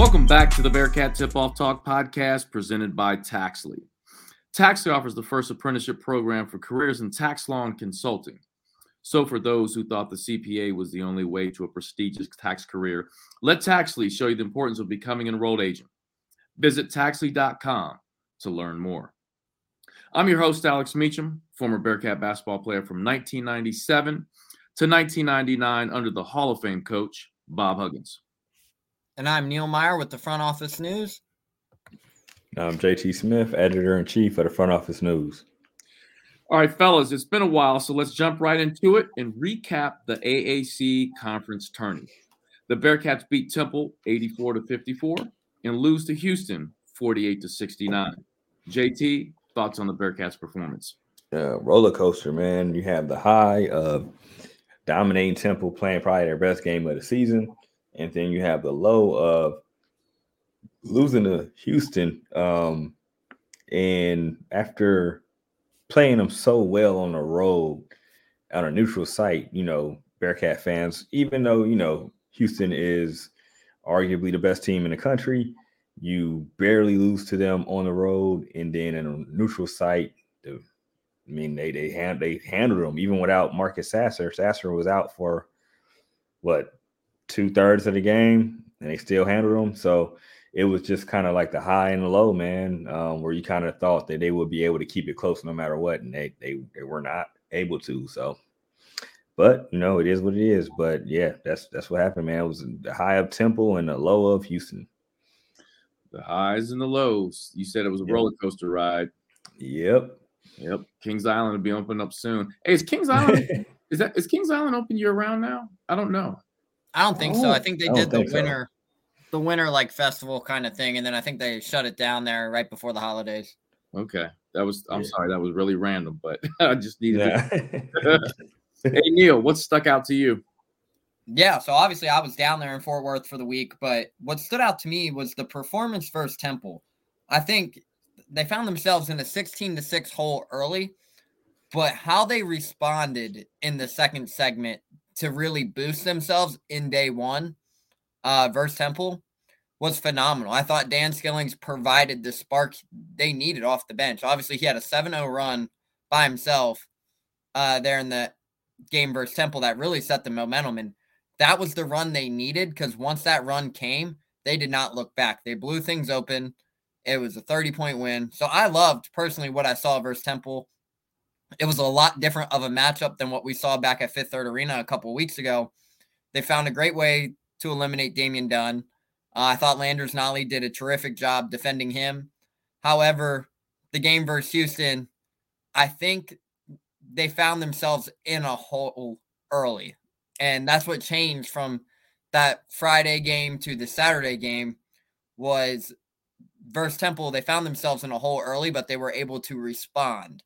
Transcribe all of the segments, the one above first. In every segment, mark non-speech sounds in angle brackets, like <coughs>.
Welcome back to the Bearcat Tip Off Talk podcast presented by Taxly. Taxly offers the first apprenticeship program for careers in tax law and consulting. So, for those who thought the CPA was the only way to a prestigious tax career, let Taxly show you the importance of becoming an enrolled agent. Visit taxly.com to learn more. I'm your host, Alex Meacham, former Bearcat basketball player from 1997 to 1999 under the Hall of Fame coach, Bob Huggins. And I'm Neil Meyer with the Front Office News. I'm JT Smith, editor in chief of the Front Office News. All right, fellas, it's been a while, so let's jump right into it and recap the AAC conference tourney. The Bearcats beat Temple 84 to 54 and lose to Houston 48 to 69. JT, thoughts on the Bearcats' performance? Uh, roller coaster, man. You have the high of dominating Temple, playing probably their best game of the season, and then you have the low of losing to Houston. Um, and after playing them so well on the road on a neutral site, you know, Bearcat fans, even though, you know, Houston is arguably the best team in the country, you barely lose to them on the road. And then in a neutral site, the, I mean, they they hand they handled them even without Marcus Sasser. Sasser was out for what two thirds of the game, and they still handled them. So it was just kind of like the high and the low, man, um, where you kind of thought that they would be able to keep it close no matter what, and they they they were not able to. So, but you know, it is what it is. But yeah, that's that's what happened, man. It was the high of Temple and the low of Houston. The highs and the lows. You said it was a Yep. roller coaster ride. Yep. Yep. Kings Island will be opening up soon. Hey, is Kings Island <laughs> is that is Kings Island open year round now? I don't know. I don't think so. Oh, I think they I did the think so. winter, the winter like festival kind of thing, and then I think they shut it down there right before the holidays. Okay. That was I'm Yeah. sorry, that was really random, but <laughs> I just needed yeah. to <laughs> Hey Neil, what stuck out to you? Yeah, so obviously I was down there in Fort Worth for the week, but what stood out to me was the performance versus Temple. I think they found themselves in a 16 to 6 hole early, but how they responded in the second segment to really boost themselves in day one uh, versus Temple was phenomenal. I thought Dan Skillings provided the spark they needed off the bench. Obviously, he had a 7 0 run by himself uh, there in the game versus Temple that really set the momentum. And that was the run they needed because once that run came, they did not look back. They blew things open. It was a 30 point win. So I loved personally what I saw versus Temple. It was a lot different of a matchup than what we saw back at Fifth Third Arena a couple weeks ago. They found a great way to eliminate Damian Dunn. Uh, I thought Landers Nolley did a terrific job defending him. However, the game versus Houston, I think they found themselves in a hole early. And that's what changed from that Friday game to the Saturday game was versus Temple, they found themselves in a hole early, but they were able to respond.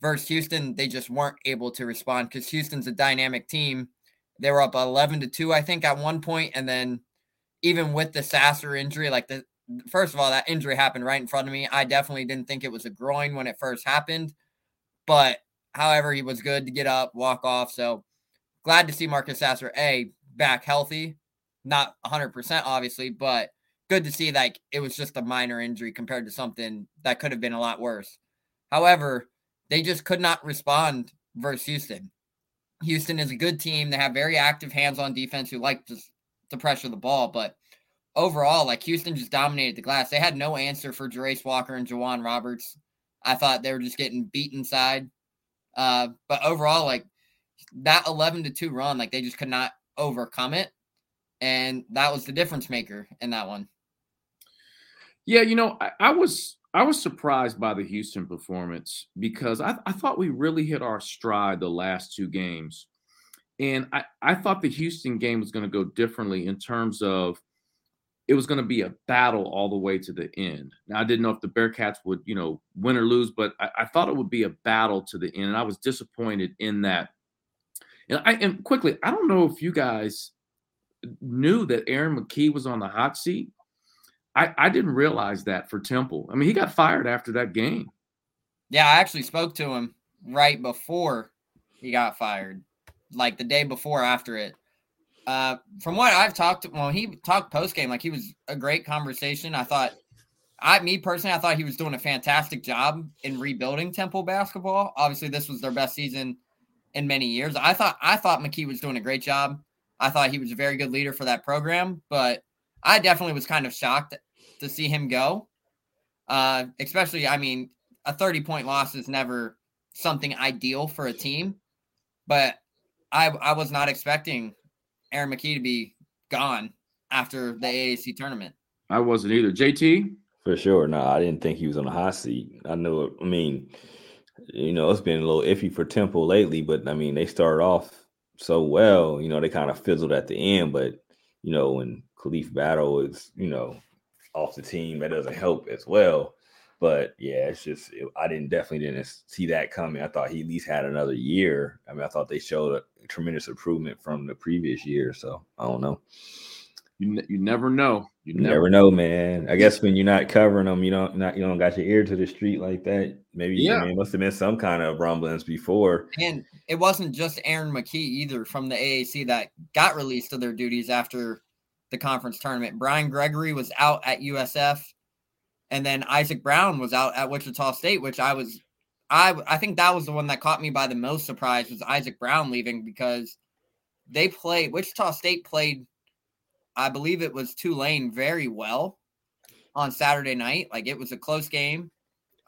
Versus Houston, they just weren't able to respond because Houston's a dynamic team. They were up 11 to 2, I think, at one point, And then even with the Sasser injury, like the first of all, that injury happened right in front of me. I definitely didn't think it was a groin when it first happened. But however, he was good to get up, walk off. So glad to see Marcus Sasser A back healthy. Not 100% obviously, but good to see like it was just a minor injury compared to something that could have been a lot worse. However, they just could not respond versus Houston. Houston is a good team. They have very active hands on defense who like to, to pressure the ball, but overall, like Houston just dominated the glass. They had no answer for Jarace Walker and J'Wan Roberts. I thought they were just getting beat inside. Uh, but overall, like that 11 to 2 run, like they just could not overcome it. And that was the difference maker in that one. Yeah, you know, I, I was I was surprised by the Houston performance because I, I thought we really hit our stride the last two games. And I, I thought the Houston game was going to go differently in terms of it was going to be a battle all the way to the end. Now I didn't know if the Bearcats would, you know, win or lose, but I, I thought it would be a battle to the end. And I was disappointed in that. And I and quickly, I don't know if you guys knew that Aaron McKie was on the hot seat. I, I didn't realize that for Temple. I mean, he got fired after that game. Yeah, I actually spoke to him right before he got fired, like the day before after it. Uh, from what I've talked, well, he talked post game like he was a great conversation. I thought, I me personally, I thought he was doing a fantastic job in rebuilding Temple basketball. Obviously, this was their best season in many years. I thought I thought McKie was doing a great job. I thought he was a very good leader for that program, but I definitely was kind of shocked to see him go. Uh, especially, I mean, a 30 point loss is never something ideal for a team, but I I was not expecting Aaron McKie to be gone after the AAC tournament. I wasn't either. JT? For sure. No, I didn't think he was on the hot seat. I know, I mean, you know, it's been a little iffy for Temple lately, but I mean, they started off so well, you know, they kind of fizzled at the end, but you know, when Khalif Battle is, you know, off the team, that doesn't help as well. But yeah, it's just it, I didn't definitely didn't see that coming. I thought he at least had another year. I mean, I thought they showed a tremendous improvement from the previous year. So I don't know. You, you never know. You never, never, know, man. I guess when you're not covering them, you don't not you don't got your ear to the street like that. Maybe yeah, I mean, must have been some kind of rumblings before. And it wasn't just Aaron McKie either from the AAC that got released to their duties after the conference tournament. Brian Gregory was out at USF, and then Isaac Brown was out at Wichita State, which I was, I I think that was the one that caught me by the most surprise was Isaac Brown leaving because they played Wichita State played, I believe it was Tulane very well on Saturday night. Like it was a close game.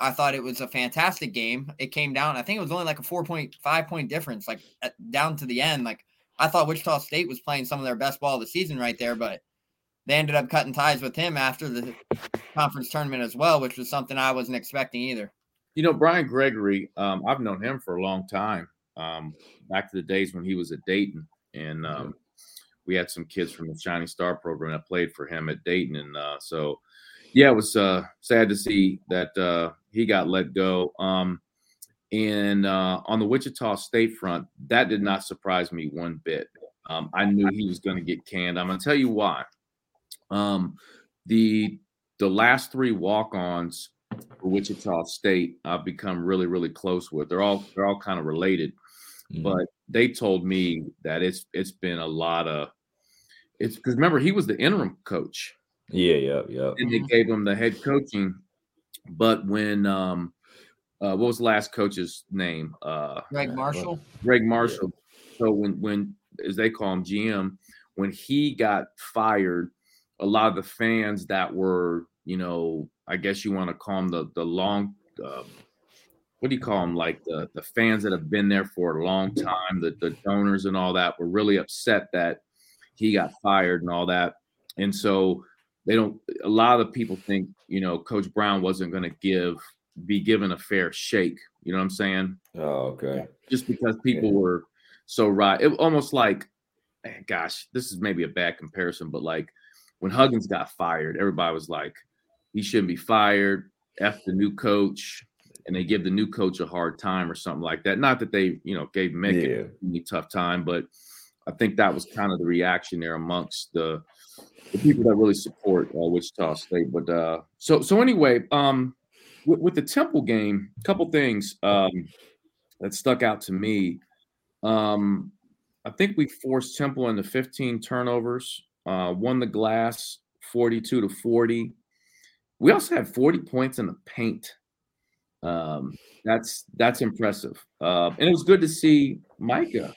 I thought it was a fantastic game. It came down. I think it was only like a four point five point difference, like down to the end. Like I thought Wichita State was playing some of their best ball of the season right there, but they ended up cutting ties with him after the conference tournament as well, which was something I wasn't expecting either. You know, Brian Gregory, um, I've known him for a long time, um, back to the days when he was at Dayton. And um, we had some kids from the Shining Star program that played for him at Dayton. And uh, so, yeah, it was uh, sad to see that uh, he got let go. Um, and uh, on the Wichita State front, that did not surprise me one bit. Um, I knew he was going to get canned. I'm going to tell you why. Um, the the last three walk-ons for Wichita State, I've become really, really close with. They're all they're all kind of related, mm-hmm. but they told me that it's it's been a lot of it's because remember he was the interim coach. Yeah, yeah, yeah. And they gave him the head coaching, but when um uh, what was the last coach's name? Uh, Gregg Marshall. Gregg Marshall. So when when as they call him GM, when he got fired, a lot of the fans that were you know I guess you want to call them the the long. Uh, what do you call them? Like the the fans that have been there for a long time, the the donors and all that were really upset that he got fired and all that, and so they don't. A lot of people think you know Coach Brown wasn't going to give be given a fair shake. You know what I'm saying? Oh, okay. Just because people yeah. were so right. It almost like, gosh, this is maybe a bad comparison, but like when Huggins got fired, everybody was like, he shouldn't be fired. F the new coach. And they give the new coach a hard time or something like that. Not that they, you know, gave Mick yeah. a tough time, but I think that was kind of the reaction there amongst the the people that really support uh, Wichita State. But uh, so so anyway, um, with, with the Temple game, a couple things um, that stuck out to me. Um, I think we forced Temple into 15 turnovers, uh, won the glass 42 to 40. We also had 40 points in the paint. Um, that's that's impressive, uh, and it was good to see Mika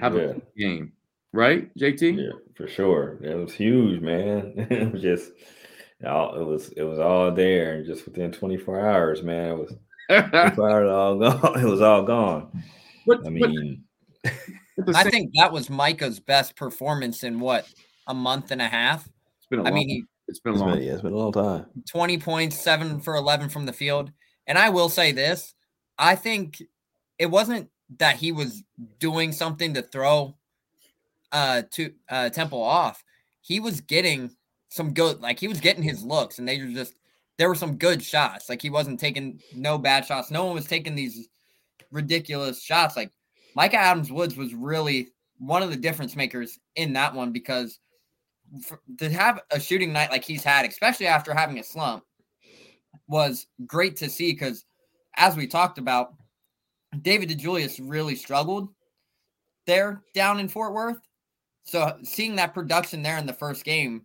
have yeah. a game, right, JT? Yeah, for sure. That was huge, man. <laughs> it was just all, it was it was all there, and just within 24 hours, man, it was <laughs> hours all gone. <laughs> It was all gone. But, I mean, <laughs> but, I think that was Mika's best performance in what a month and a half. It's been. A I long, mean, he, it's been a long. Been, yeah, it's been a long time. 20 points, seven for 11 from the field, and I will say this: I think it wasn't that he was doing something to throw uh to uh Temple off. He was getting some good like he was getting his looks and they were just there were some good shots. Like he wasn't taking no bad shots. No one was taking these ridiculous shots. Like Mika Adams Woods was really one of the difference makers in that one because for, to have a shooting night like he's had, especially after having a slump, was great to see because as we talked about, David DeJulius really struggled there down in Fort Worth. So seeing that production there in the first game,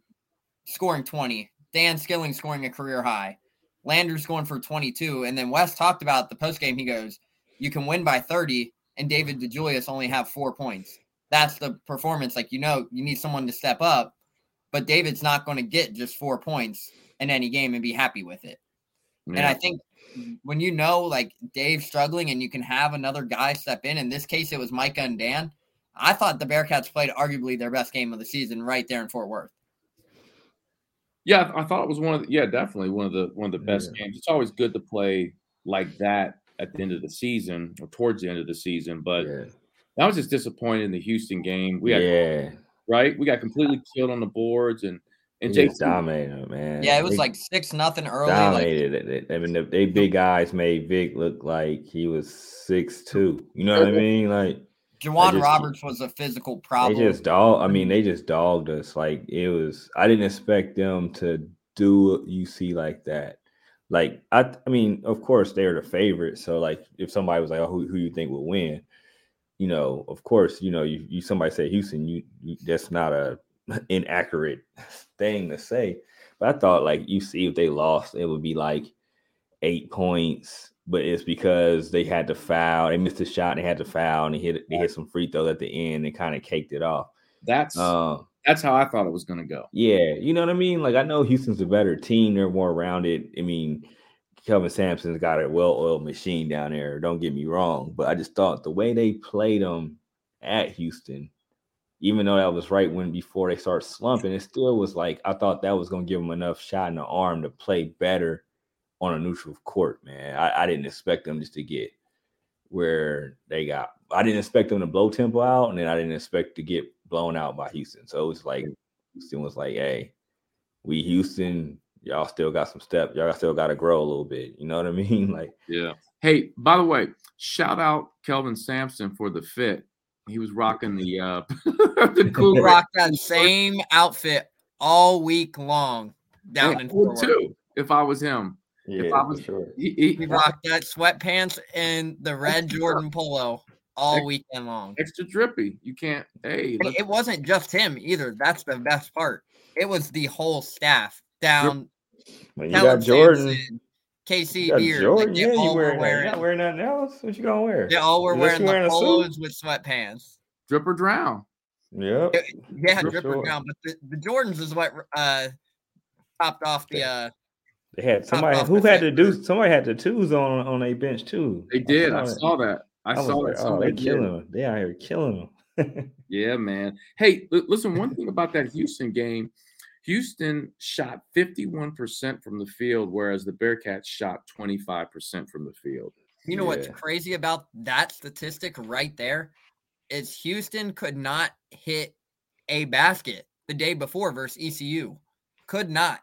scoring 20, Dan Skilling scoring a career high, Landers going for 22. And then Wes talked about the post game. He goes, You can win by 30, and David DeJulius only have four points. That's the performance. Like, you know, you need someone to step up, but David's not going to get just four points in any game and be happy with it. Yeah. And I think when you know, like, Dave's struggling and you can have another guy step in, in this case, it was Mika and Dan. I thought the Bearcats played arguably their best game of the season right there in Fort Worth. Yeah, I thought it was one of the, yeah, definitely one of the one of the best yeah. games. It's always good to play like that at the end of the season or towards the end of the season, but yeah. I was just disappointed in the Houston game. We had yeah. right, we got completely <laughs> killed on the boards and and Jason dominated, man. Yeah, it was they like six nothing early. Dominated like, it. I mean, the, they big guys made Vic look like he was six two. You know what I mean? Like Just, Roberts was a physical problem. They just dog. I mean, they just dogged us. Like it was. I didn't expect them to do UC like that. Like I, I mean, of course they're the favorite. So like, if somebody was like, "Oh, who, who you think will win?" You know, of course, you know, you, you somebody say Houston, you, you that's not a <laughs> inaccurate thing to say. But I thought like UC, if they lost, it would be like eight points but it's because they had to foul. They missed a shot. They had to foul, and they hit they hit some free throws at the end and kind of caked it off. That's uh, that's how I thought it was going to go. Yeah, you know what I mean. Like I know Houston's a better team; they're more rounded. I mean, Kelvin Sampson's got a well-oiled machine down there. Don't get me wrong, but I just thought the way they played them at Houston, even though that was right when before they start slumping, it still was like I thought that was going to give them enough shot in the arm to play better on a neutral court, man. I, I didn't expect them just to get where they got. I didn't expect them to blow Temple out, and then I didn't expect to get blown out by Houston. So it was like Houston was like, "Hey, we Houston, y'all still got some step. Y'all still got to grow a little bit." You know what I <laughs> mean? Like, yeah. Hey, by the way, shout out Kelvin Sampson for the fit. He was rocking the uh <laughs> the cool rock that same outfit all week long down yeah, in Fort too. If I was him, yeah, if I was, sure. He, he, he rocked that sweatpants and the red Jordan polo all extra, weekend long. Extra drippy. You can't. Hey, it wasn't just him either. That's the best part. It was the whole staff down. Well, you got Jordan. KC Beard. Jordan. Like yeah, you wearing, wearing not wearing nothing else. What you gonna wear? They all were wearing, wearing the polos with sweatpants. Drip or drown. Yep. Yeah, drip or drown. But the, the Jordans is what uh topped off the uh they had somebody who had to do somebody had the twos on on a bench too. They did. I saw, I saw that. I, I saw like, that. Oh, they killing them. They out here killing them. <laughs> yeah, man. Hey, listen. One thing about that Houston game, Houston shot fifty one percent from the field, whereas the Bearcats shot twenty five percent from the field. You know yeah. what's crazy about that statistic right there is Houston could not hit a basket the day before versus ECU. Could not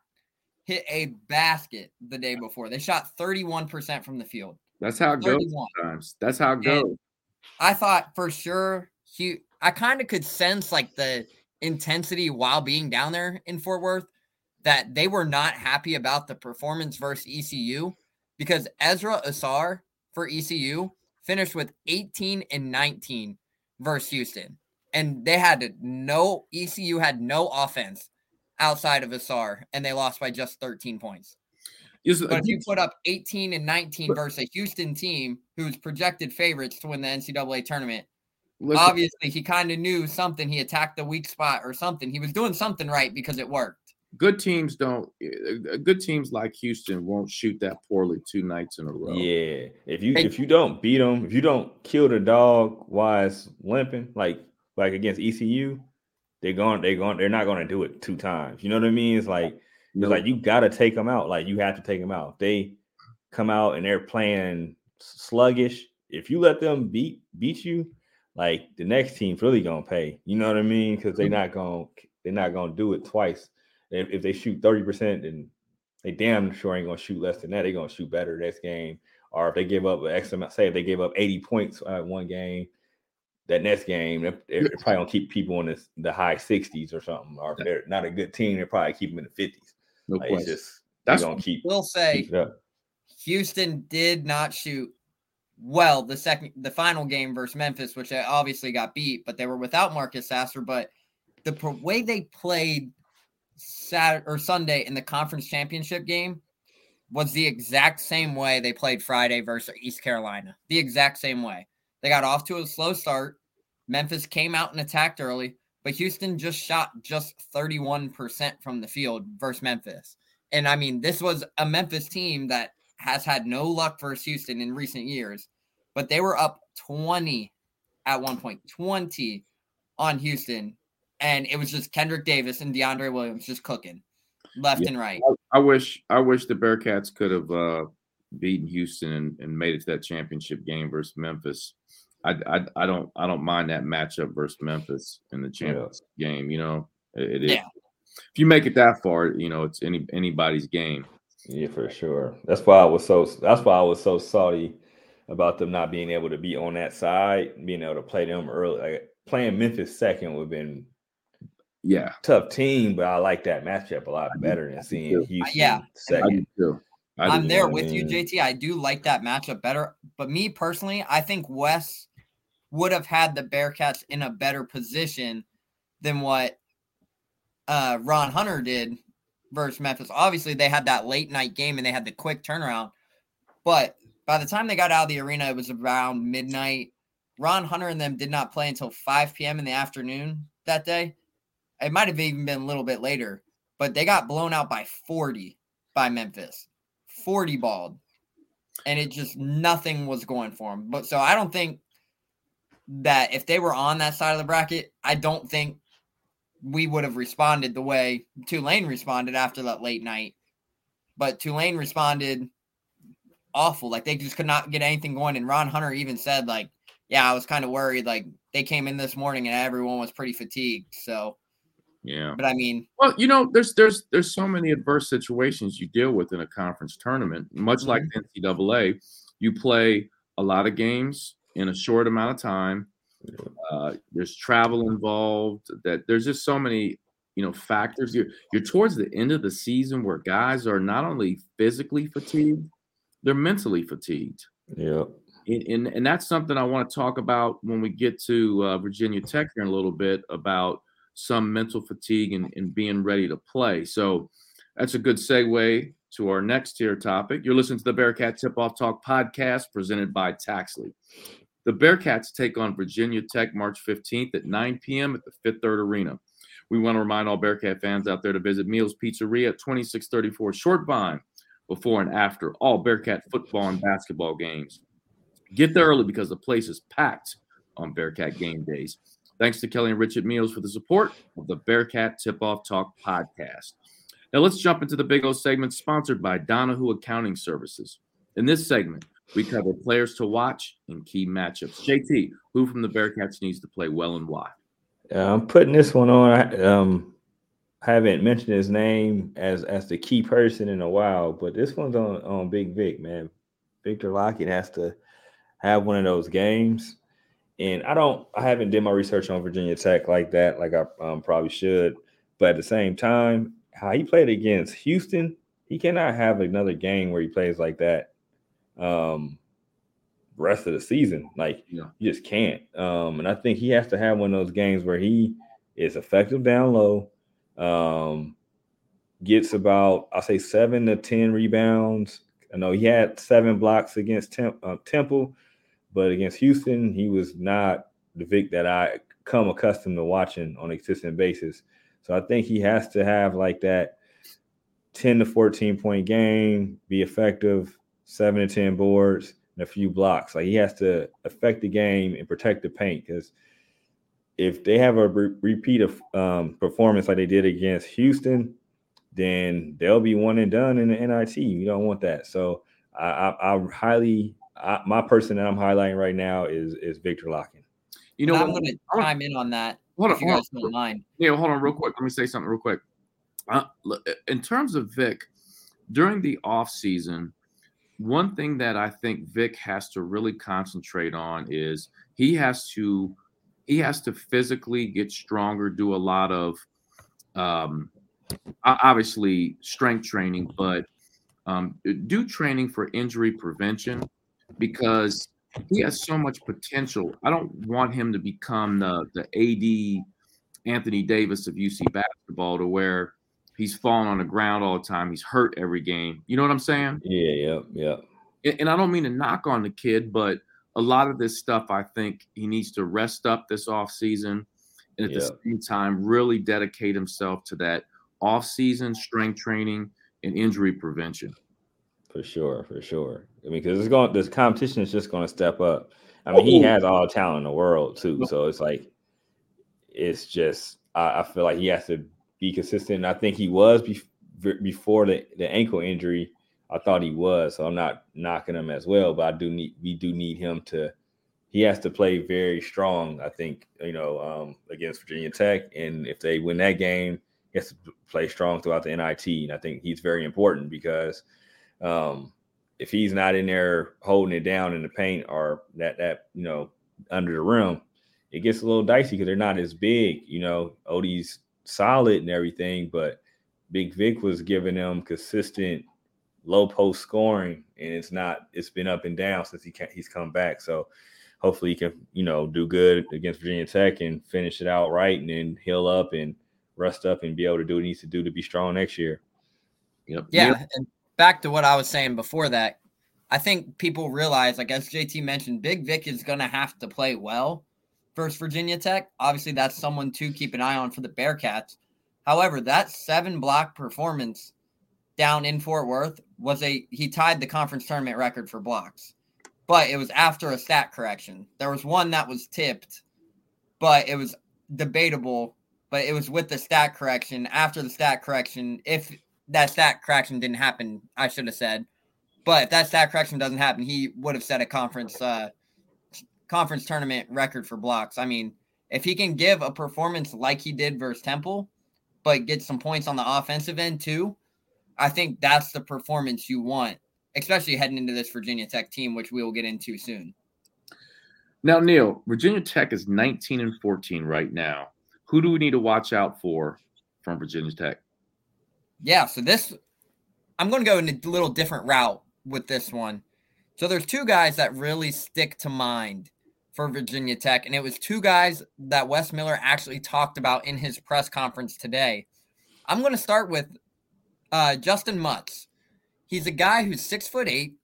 hit a basket the day before. They shot 31% from the field. That's how it 31. goes sometimes. That's how it goes. And I thought for sure he I kind of could sense like the intensity while being down there in Fort Worth that they were not happy about the performance versus ECU because Ezra Ausar for ECU finished with 18 and 19 versus Houston. And they had no ECU had no offense outside of Ausar, and they lost by just 13 points. Yes, but if you put up 18 and 19 versus a Houston team who's projected favorites to win the NCAA tournament, listen, obviously he kind of knew something. He attacked the weak spot or something. He was doing something right because it worked. Good teams don't. Eh, good teams like Houston won't shoot that poorly two nights in a row. Yeah, if you if you don't beat them, if you don't kill the dog while it's limping, like like against ECU, they're going, they're going, they're not going to do it two times. You know what I mean? It's like, it's like you got to take them out. Like you have to take them out. If they come out and they're playing sluggish, if you let them beat beat you, like the next team's really gonna pay. You know what I mean? Because they're not gonna they're not gonna do it twice. If, if they shoot thirty percent, then they damn sure ain't gonna shoot less than that. They're gonna shoot better next game. Or if they give up an X amount, say if they give up eighty points at one game, that next game, they're, they're probably gonna keep people in the, the high 60s or something. Or if they're not a good team, they're probably keep them in the 50s. No like, just that's gonna keep. We'll say Houston did not shoot well the second, the final game versus Memphis, which obviously got beat, but they were without Marcus Sasser. But the way they played Saturday or Sunday in the conference championship game was the exact same way they played Friday versus East Carolina. The exact same way. They got off to a slow start. Memphis came out and attacked early, but Houston just shot just 31% from the field versus Memphis. And I mean, this was a Memphis team that has had no luck versus Houston in recent years, but they were up 20 at one point, 20 on Houston. And it was just Kendrick Davis and DeAndre Williams just cooking left yeah. and right. I, I, wish I wish the Bearcats could have uh, beaten Houston and, and, made it to that championship game versus Memphis. I, I, I don't I don't mind that matchup versus Memphis in the championship yeah. game. You know, it, it is. Yeah. If you make it that far, you know it's any anybody's game. Yeah, for sure. That's why I was so. That's why I was so salty about them not being able to be on that side, being able to play them early. Like playing Memphis second would have been yeah, tough team, but I like that matchup a lot better than seeing Houston. Yeah, second. I am there with you, JT. I do like that matchup better, but me personally, I think Wes would have had the Bearcats in a better position than what uh, Ron Hunter did versus Memphis. Obviously, they had that late night game and they had the quick turnaround, but by the time they got out of the arena, it was around midnight. Ron Hunter and them did not play until 5 p.m. in the afternoon that day. It might have even been a little bit later, but they got blown out by 40 by Memphis. 40 balled. And it just nothing was going for them. But so I don't think that if they were on that side of the bracket, I don't think we would have responded the way Tulane responded after that late night. But Tulane responded awful. Like they just could not get anything going. And Ron Hunter even said, like, yeah, I was kind of worried. Like they came in this morning and everyone was pretty fatigued. So yeah. But I mean, well, you know, there's there's there's so many adverse situations you deal with in a conference tournament. Much mm-hmm. like NCAA, you play a lot of games in a short amount of time. Uh, there's travel involved. That there's just so many you know factors. You're you're towards the end of the season where guys are not only physically fatigued, they're mentally fatigued. Yeah. And, and, and that's something I want to talk about when we get to uh, Virginia Tech here in a little bit about some mental fatigue and, and being ready to play. So that's a good segue to our next tier topic. You're listening to the Bearcat Tip Off Talk podcast presented by Taxly. The Bearcats take on Virginia Tech March 15th at 9 p.m. at the Fifth Third Arena. We want to remind all Bearcat fans out there to visit Meals Pizzeria at 2634 Short Vine before and after all Bearcat football and basketball games. Get there early because the place is packed on Bearcat game days. Thanks to Kelly and Richard Meals for the support of the Bearcat Tip Off Talk podcast. Now let's jump into the Big O segment sponsored by Donahue Accounting Services. In this segment, we cover players to watch and key matchups. JT, who from the Bearcats needs to play well and why? Uh, I'm putting this one on. I um, haven't mentioned his name as as the key person in a while, but this one's on on Big Vic, man. Viktor Lakhin has to have one of those games and I don't, I haven't did my research on Virginia Tech like that, like I um, probably should. But at the same time, how he played against Houston, he cannot have another game where he plays like that. Um, rest of the season, like yeah. you just can't. Um, and I think he has to have one of those games where he is effective down low, um, gets about I say seven to ten rebounds. I know he had seven blocks against Temp, uh, Temple but against Houston, he was not the Vic that I come accustomed to watching on a consistent basis. So I think he has to have like that 10 to 14 point game, be effective, seven to 10 boards, and a few blocks. Like he has to affect the game and protect the paint because if they have a re- repeat of um, performance like they did against Houston, then they'll be one and done in the NIT. You don't want that. So I, I, I highly I, my person that I'm highlighting right now is is Viktor Lakhin. You know, I'm going to chime in on that. Hold on, you guys don't mind. Yeah, hold on, real quick. Let me say something real quick. Uh, in terms of Vic, during the off season, one thing that I think Vic has to really concentrate on is he has to he has to physically get stronger, do a lot of um, obviously strength training, but um, do training for injury prevention because he has so much potential. I don't want him to become the the AD Anthony Davis of UC basketball to where he's falling on the ground all the time. He's hurt every game. You know what I'm saying? Yeah, yeah, yeah. And, and I don't mean to knock on the kid, but a lot of this stuff, I think he needs to rest up this off season, and at yeah. the same time, really dedicate himself to that off season strength training and injury prevention. For sure, for sure. I mean, because it's going, this competition is just going to step up. I mean, he oh. has all the talent in the world too, so it's like, it's just I, I feel like he has to be consistent. I think he was before the, the ankle injury. I thought he was, so I'm not knocking him as well. But I do need we do need him to. He has to play very strong. I think you know um, against Virginia Tech, and if they win that game, he has to play strong throughout the NIT. And I think he's very important because um, if he's not in there holding it down in the paint or that that you know under the rim, it gets a little dicey because they're not as big. You know, Ody's solid and everything, but Big Vic was giving them consistent low post scoring, and it's not. It's been up and down since he can, he's come back. So hopefully he can you know do good against Virginia Tech and finish it out right, and then heal up and rest up and be able to do what he needs to do to be strong next year. Yep. Yeah, yep. and back to what I was saying before that, I think people realize, like as JT mentioned, Big Vic is going to have to play well versus Virginia Tech. Obviously, that's someone to keep an eye on for the Bearcats. However, that seven block performance down in Fort Worth was a he tied the conference tournament record for blocks, but it was after a stat correction. There was one that was tipped, but it was debatable. But it was with the stat correction. After the stat correction, if that stat correction didn't happen, I should have said. But if that stat correction doesn't happen, he would have set a conference uh, conference tournament record for blocks. I mean, if he can give a performance like he did versus Temple, but get some points on the offensive end too, I think that's the performance you want, especially heading into this Virginia Tech team, which we will get into soon. Now, Neil, Virginia Tech is 19 and 14 right now. Who do we need to watch out for from Virginia Tech? Yeah, so this I'm going to go in a little different route with this one. So there's two guys that really stick to mind for Virginia Tech, and it was two guys that Wes Miller actually talked about in his press conference today. I'm going to start with uh, Justyn Mutts. He's a guy who's six foot eight,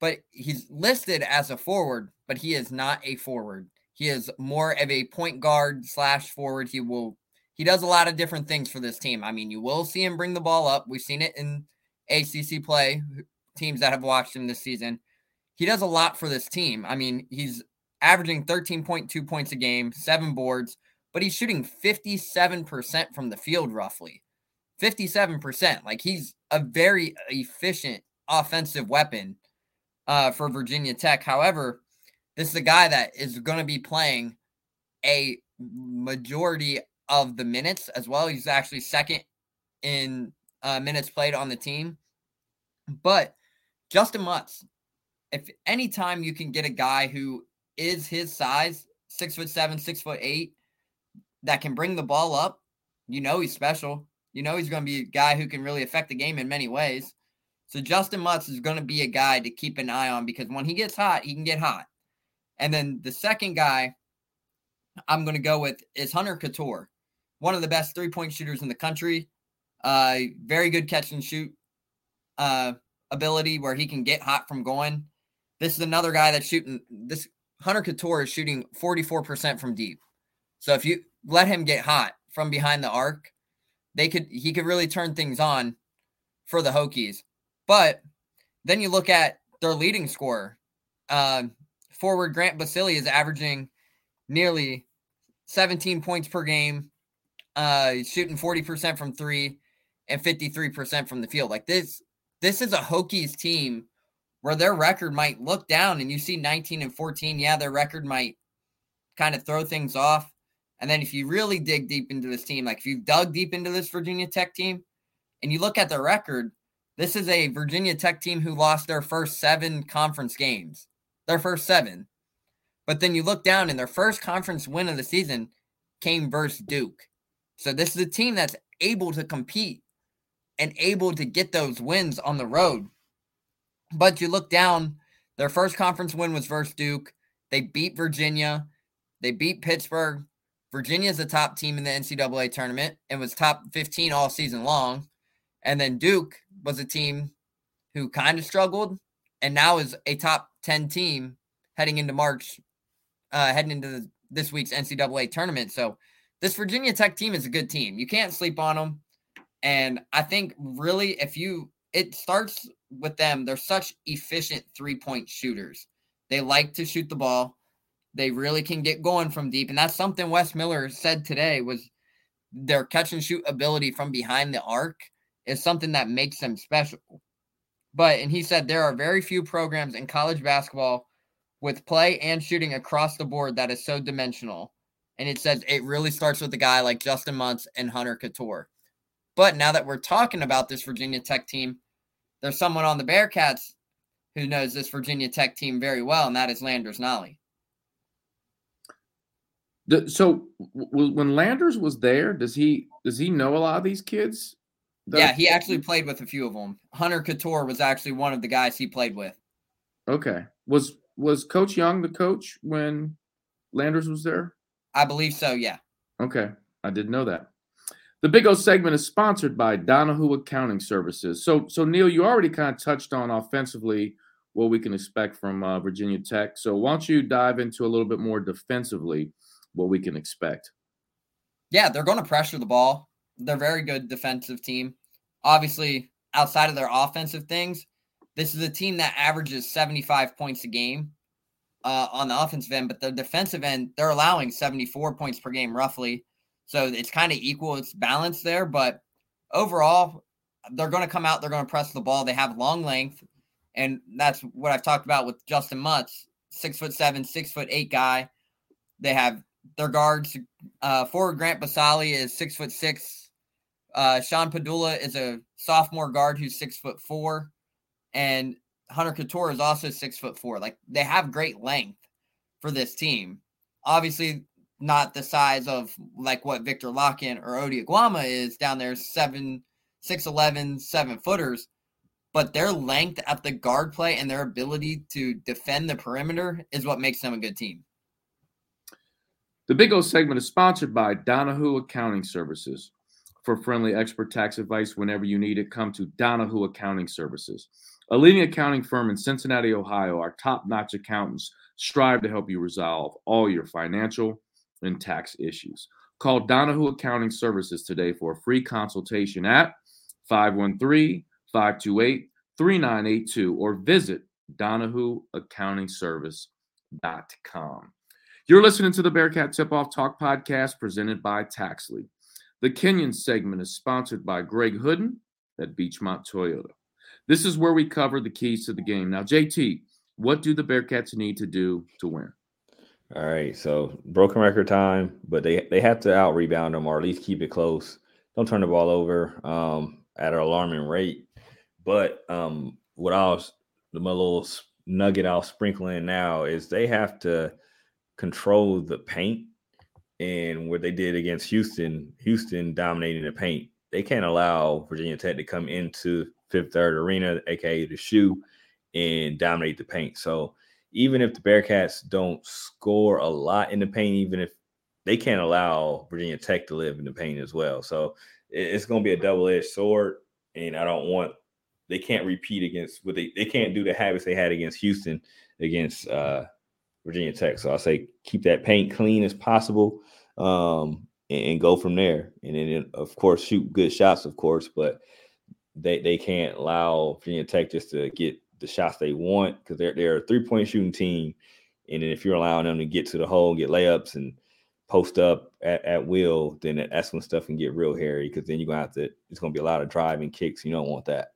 but he's listed as a forward, but he is not a forward. He is more of a point guard slash forward. He will he does a lot of different things for this team. I mean, you will see him bring the ball up. We've seen it in ACC play, teams that have watched him this season. He does a lot for this team. I mean, he's averaging 13.2 points a game, seven boards, but he's shooting 57% from the field roughly. 57%. Like he's a very efficient offensive weapon uh, for Virginia Tech. However, this is a guy that is going to be playing a majority of the minutes as well. He's actually second in uh, minutes played on the team. But Justyn Mutts, if anytime you can get a guy who is his size, six foot seven, six foot eight, that can bring the ball up, you know he's special. You know he's going to be a guy who can really affect the game in many ways. So Justyn Mutts is going to be a guy to keep an eye on because when he gets hot, he can get hot. And then the second guy I'm going to go with is Hunter Cattoor one of the best three point shooters in the country. Uh, very good catch and shoot uh, ability where he can get hot from going. This is another guy that's shooting. This Hunter Cattoor is shooting 44% from deep. So if you let him get hot from behind the arc, they could he could really turn things on for the Hokies. But then you look at their leading scorer. Uh, forward Grant Basile is averaging nearly 17 points per game, uh, shooting 40% from three and 53% from the field. Like this, this is a Hokies team where their record might look down and you see 19 and 14. Yeah, their record might kind of throw things off. And then if you really dig deep into this team, like if you've dug deep into this Virginia Tech team and you look at their record, this is a Virginia Tech team who lost their first seven conference games, their first seven. But then you look down and their first conference win of the season came versus Duke. So this is a team that's able to compete and able to get those wins on the road. But you look down, their first conference win was versus Duke. They beat Virginia. They beat Pittsburgh. Virginia is a top team in the NCAA tournament and was top 15 all season long. And then Duke was a team who kind of struggled and now is a top 10 team heading into March, uh, heading into the, this week's NCAA tournament. So this Virginia Tech team is a good team. You can't sleep on them. And I think really, if you, it starts with them, they're such efficient three point shooters. They like to shoot the ball. They really can get going from deep. And that's something Wes Miller said today was their catch and shoot ability from behind the arc is something that makes them special. But, and he said there are very few programs in college basketball with play and shooting across the board that is so dimensional. And it says it really starts with a guy like Justyn Mutts and Hunter Cattoor. But now that we're talking about this Virginia Tech team, there's someone on the Bearcats who knows this Virginia Tech team very well, and that is Landers Nolley. so when Landers was there, does he does he know a lot of these kids? Yeah, he actually played with a few of them. Hunter Cattoor was actually one of the guys he played with. Okay. Was was Coach Young the coach when Landers was there? I believe so, yeah. Okay. I didn't know that. The Big O segment is sponsored by Donahue Accounting Services. So so Neil, you already kind of touched on offensively what we can expect from uh, Virginia Tech. So why don't you dive into a little bit more defensively what we can expect? Yeah, they're going to pressure the ball. They're very good defensive team. Obviously, outside of their offensive things, this is a team that averages 75 points a game uh, on the offensive end, but the defensive end, they're allowing 74 points per game roughly. So it's kind of equal, it's balanced there. But overall, they're going to come out, they're going to press the ball. They have long length. And that's what I've talked about with Justyn Mutts, six foot seven, six foot eight guy. They have their guards. Uh, forward Grant Basile is six foot six. Uh, Sean Pedulla is a sophomore guard who's six foot four, and Hunter Cattoor is also six foot four. Like they have great length for this team. Obviously, not the size of like what Viktor Lakhin or Ody Oguama is down there, seven, six, eleven, seven footers. But their length at the guard play and their ability to defend the perimeter is what makes them a good team. The Big O segment is sponsored by Donahue Accounting Services. For friendly expert tax advice whenever you need it, come to Donahue Accounting Services. A leading accounting firm in Cincinnati, Ohio, our top notch accountants strive to help you resolve all your financial and tax issues. Call Donahue Accounting Services today for a free consultation at 513 528 3982 or visit DonahueAccountingService.com. You're listening to the Bearcat Tip Off Talk podcast presented by Taxly. The Kenyon segment is sponsored by Greg Hooden at Beechmont Toyota. This is where we cover the keys to the game. Now, JT, what do the Bearcats need to do to win? All right, so broken record time, but they they have to out rebound them or at least keep it close. Don't turn the ball over um, at an alarming rate. But um, what I was the little nugget I'll sprinkle in now is they have to control the paint and what they did against Houston, Houston dominating the paint. They can't allow Virginia Tech to come into Fifth Third Arena, aka the shoe, and dominate the paint. So even if the Bearcats don't score a lot in the paint, even if they can't allow Virginia Tech to live in the paint as well. So it's going to be a double-edged sword, and I don't want they can't repeat against what they they can't do the habits they had against Houston against uh, Virginia Tech. So I say keep that paint clean as possible um, and, and, go from there. And then, of course, shoot good shots, of course, but they, they can't allow Virginia Tech just to get the shots they want because they're, they're a three point shooting team. And then if you're allowing them to get to the hole, get layups, and post up at, at will, then that's when stuff can get real hairy because then you're going to have to, it's going to be a lot of driving kicks. You don't want that.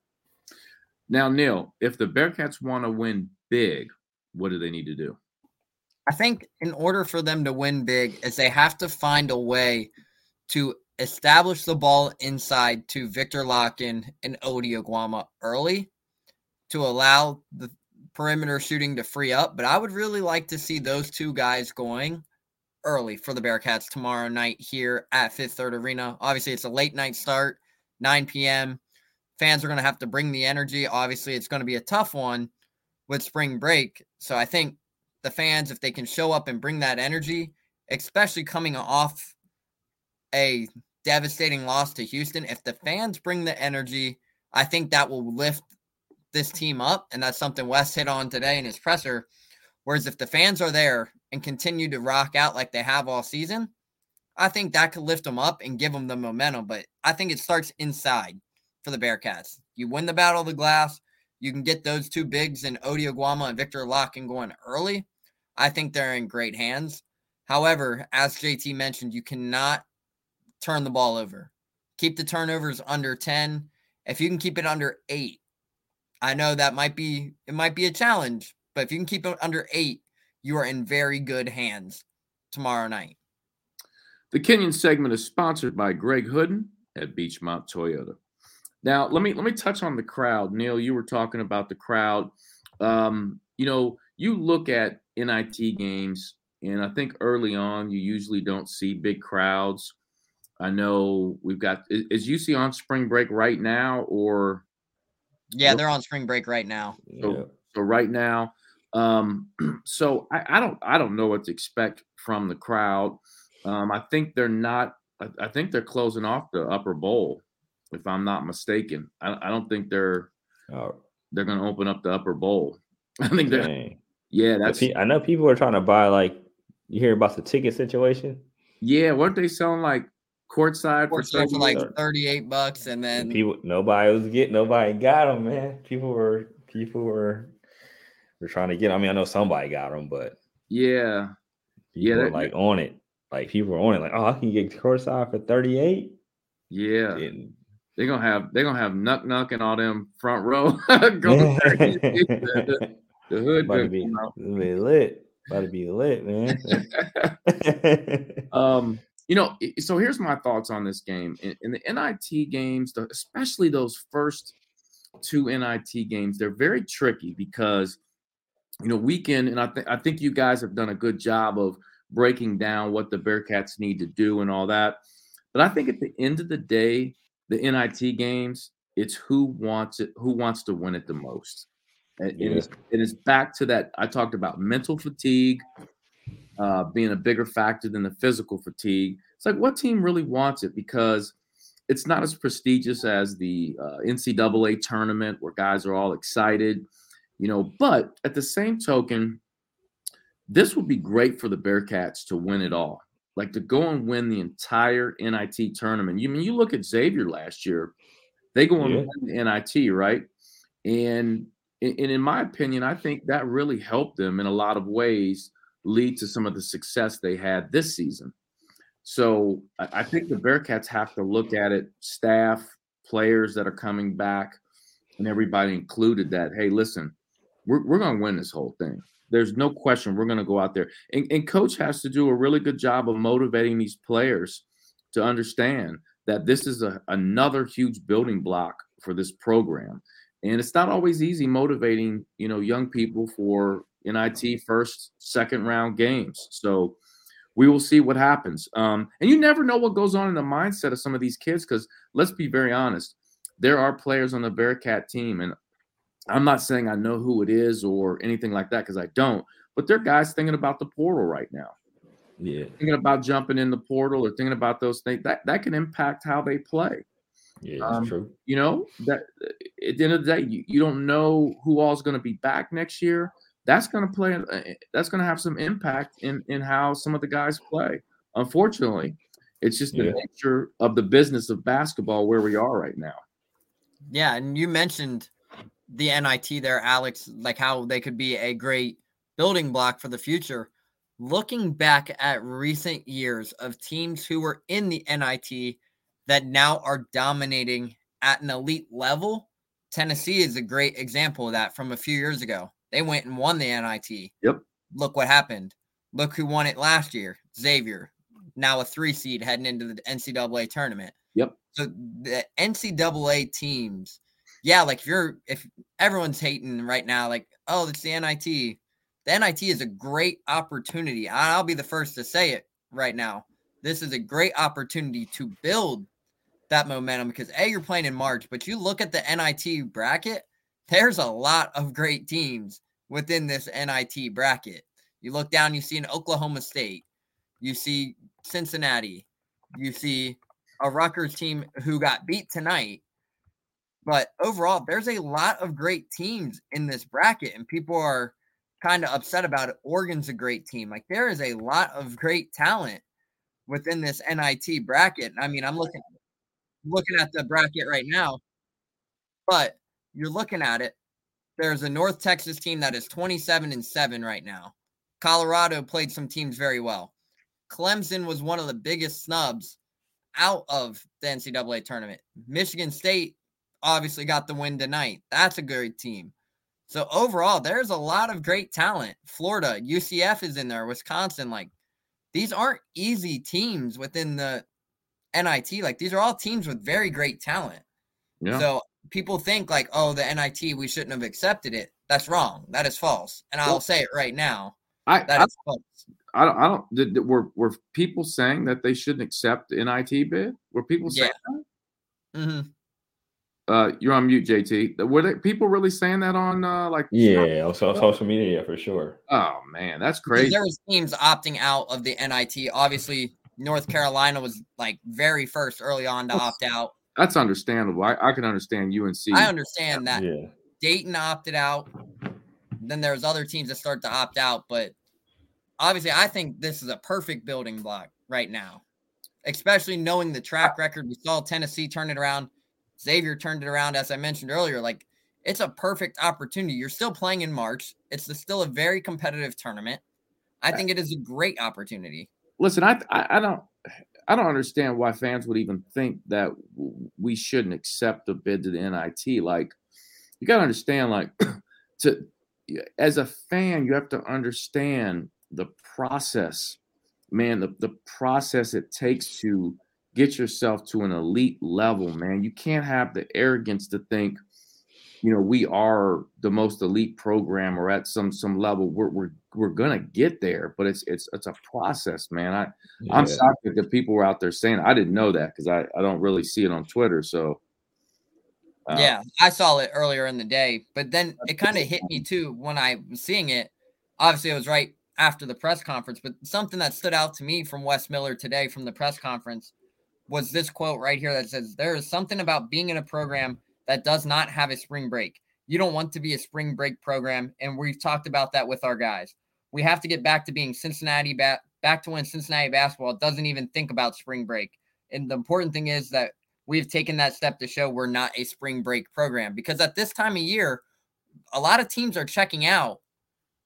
Now, Neil, if the Bearcats want to win big, what do they need to do? I think in order for them to win big, is they have to find a way to establish the ball inside to Viktor Lakhin and Ody Oguama early to allow the perimeter shooting to free up. But I would really like to see those two guys going early for the Bearcats tomorrow night here at Fifth Third Arena. Obviously, it's a late night start, 9 p.m. Fans are going to have to bring the energy. Obviously, it's going to be a tough one with spring break. So I think the fans, if they can show up and bring that energy, especially coming off a devastating loss to Houston. If the fans bring the energy, I think that will lift this team up. And that's something Wes hit on today in his presser. Whereas if the fans are there and continue to rock out like they have all season, I think that could lift them up and give them the momentum. But I think it starts inside for the Bearcats. You win the battle of the glass, you can get those two bigs and Ody Oguama and Viktor Lakhin going early. I think they're in great hands. However, as JT mentioned, you cannot turn the ball over. Keep the turnovers under 10. If you can keep it under 8, I know that might be it might be a challenge, but if you can keep it under 8, you are in very good hands tomorrow night. The Kenyon segment is sponsored by Greg Hooden at Beechmont Toyota. Now, let me let me touch on the crowd. Neil, you were talking about the crowd. Um, you know, you look at NIT games, and I think early on you usually don't see big crowds. I know we've got is UC on spring break right now, or yeah, they're on spring break right now. So, yeah. so right now, um, <clears throat> so I, I, don't I don't know what to expect from the crowd. Um, I think they're not. I, I, think they're closing off the upper bowl, if I'm not mistaken. I, I don't think they're oh. they're going to open up the upper bowl. <laughs> I think they're. Dang. Yeah, that's. I know people are trying to buy like. You hear about the ticket situation? Yeah, weren't they selling like courtside, courtside for, for like 38 bucks and then people nobody was getting nobody got them man. People were people were were trying to get them. i mean i know somebody got them but yeah. Yeah that, like on it. Like people were on it like oh i can get courtside for 38 yeah. And, they're gonna have they're gonna have nuck nuck and all them front row <laughs> <laughs> the, the, hood about to be, be lit about to be lit man. <laughs> Um you know, so here's my thoughts on this game. In, in the NIT games, especially those first two NIT games, they're very tricky because, you know, weekend, and I think I think you guys have done a good job of breaking down what the Bearcats need to do and all that. But I think at the end of the day, the NIT games, it's who wants it, who wants to win it the most. And, yeah. it's, it is back to that. I talked about mental fatigue, uh, being a bigger factor than the physical fatigue. It's like what team really wants it because it's not as prestigious as the uh, NCAA tournament where guys are all excited, you know. But at the same token, this would be great for the Bearcats to win it all, like to go and win the entire NIT tournament. You I mean you look at Xavier last year, they go and yeah. win the NIT, right? And and in my opinion, I think that really helped them in a lot of ways lead to some of the success they had this season. So I think the Bearcats have to look at it, staff, players that are coming back, and everybody included that, hey, listen, we're, we're going to win this whole thing. There's no question we're going to go out there. And, and coach has to do a really good job of motivating these players to understand that this is a, another huge building block for this program. And it's not always easy motivating, you know, young people for NIT first, second round games. So we will see what happens. Um, and you never know what goes on in the mindset of some of these kids because let's be very honest, there are players on the Bearcat team, and I'm not saying I know who it is or anything like that because I don't, but there are guys thinking about the portal right now. Yeah. Thinking about jumping in the portal or thinking about those things that, that can impact how they play. Yeah, that's um, true. You know, that at the end of the day, you, you don't know who all is going to be back next year that's going to play uh, that's going to have some impact in in how some of the guys play. Unfortunately it's just the yeah. nature of the business of basketball where we are right now. Yeah and you mentioned the nit there alex like how they could be a great building block for the future. Looking back at recent years of teams who were in the nit that now are dominating at an elite level tennessee is a great example of that from a few years ago they went and won the NIT. Yep. Look what happened. Look who won it last year. Xavier, now a three seed heading into the NCAA tournament. Yep. So the NCAA teams, yeah, like if you're if everyone's hating right now, like, oh, it's the NIT. The NIT is a great opportunity. I'll be the first to say it right now. This is a great opportunity to build that momentum because A, you're playing in March, but you look at the NIT bracket, there's a lot of great teams within this NIT bracket. You look down, you see an Oklahoma State, You see Cincinnati. You see a Rutgers team who got beat tonight. But overall, there's a lot of great teams in this bracket, and people are kind of upset about it. Oregon's a great team. Like there is a lot of great talent within this NIT bracket. I mean, I'm looking looking at the bracket right now, but you're looking at it. There's a North Texas team that is 27 and 7 right now. Colorado played some teams very well. Clemson was one of the biggest snubs out of the NCAA tournament. Michigan State obviously got the win tonight. That's a great team. So overall, there's a lot of great talent. Florida, UCF is in there, Wisconsin. Like these aren't easy teams within the NIT. Like these are all teams with very great talent. Yeah. So people think like, oh, the NIT, we shouldn't have accepted it. That's wrong. That is false. And I'll well, say it right now. I, that I, is false. I don't. I don't. Did, did, were were people saying that they shouldn't accept the NIT bid? Were people saying yeah. that? Mm-hmm. Uh, you're on mute, JT. Were they, people really saying that on uh, like? Yeah, on social media, yeah, for sure. Oh man, that's crazy. There was teams opting out of the NIT. Obviously, North Carolina was like very first early on to opt out. That's understandable. I, I can understand UNC. I understand that. Yeah. Dayton opted out. Then there's other teams that start to opt out, but obviously, I think this is a perfect building block right now, especially knowing the track record. We saw Tennessee turn it around. Xavier turned it around, as I mentioned earlier. Like it's a perfect opportunity. You're still playing in March. It's still a very competitive tournament. I think it is a great opportunity. Listen, I, I, I don't I don't understand why fans would even think that we shouldn't accept a bid to the NIT. Like, you got to understand, like, <clears throat> to as a fan, you have to understand the process, man. The the process it takes to get yourself to an elite level, man. You can't have the arrogance to think, you know, we are the most elite program or at some some level. We're we're we're gonna get there, but it's it's it's a process, man. I yeah. I'm shocked that the people were out there saying I didn't know that because I I don't really see it on Twitter. So uh, yeah, I saw it earlier in the day, but then it kind of hit me too when I was seeing it. Obviously, it was right after the press conference, but something that stood out to me from Wes Miller today from the press conference was this quote right here that says, There is something about being in a program that does not have a spring break. You don't want to be a spring break program. And we've talked about that with our guys. We have to get back to being Cincinnati, ba- back to when Cincinnati basketball doesn't even think about spring break. And the important thing is that we've taken that step to show we're not a spring break program because at this time of year, a lot of teams are checking out.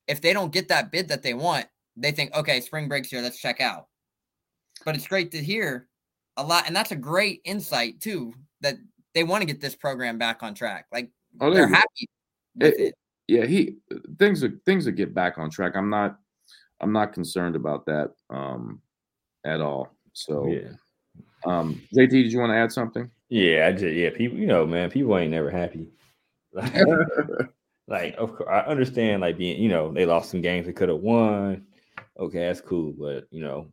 If they don't get that bid that they want, they think, okay, spring break's here, let's check out. But it's great to hear a lot, and that's a great insight too that they want to get this program back on track. Like oh, they're happy. It, it. Yeah, he things are things that get back on track. I'm not I'm not concerned about that um at all. So yeah. Um JT, did you want to add something? Yeah, I just yeah, people, you know, man, people ain't never happy. <laughs> like, of course, I understand like being, you know, they lost some games they could have won. Okay, that's cool, but you know,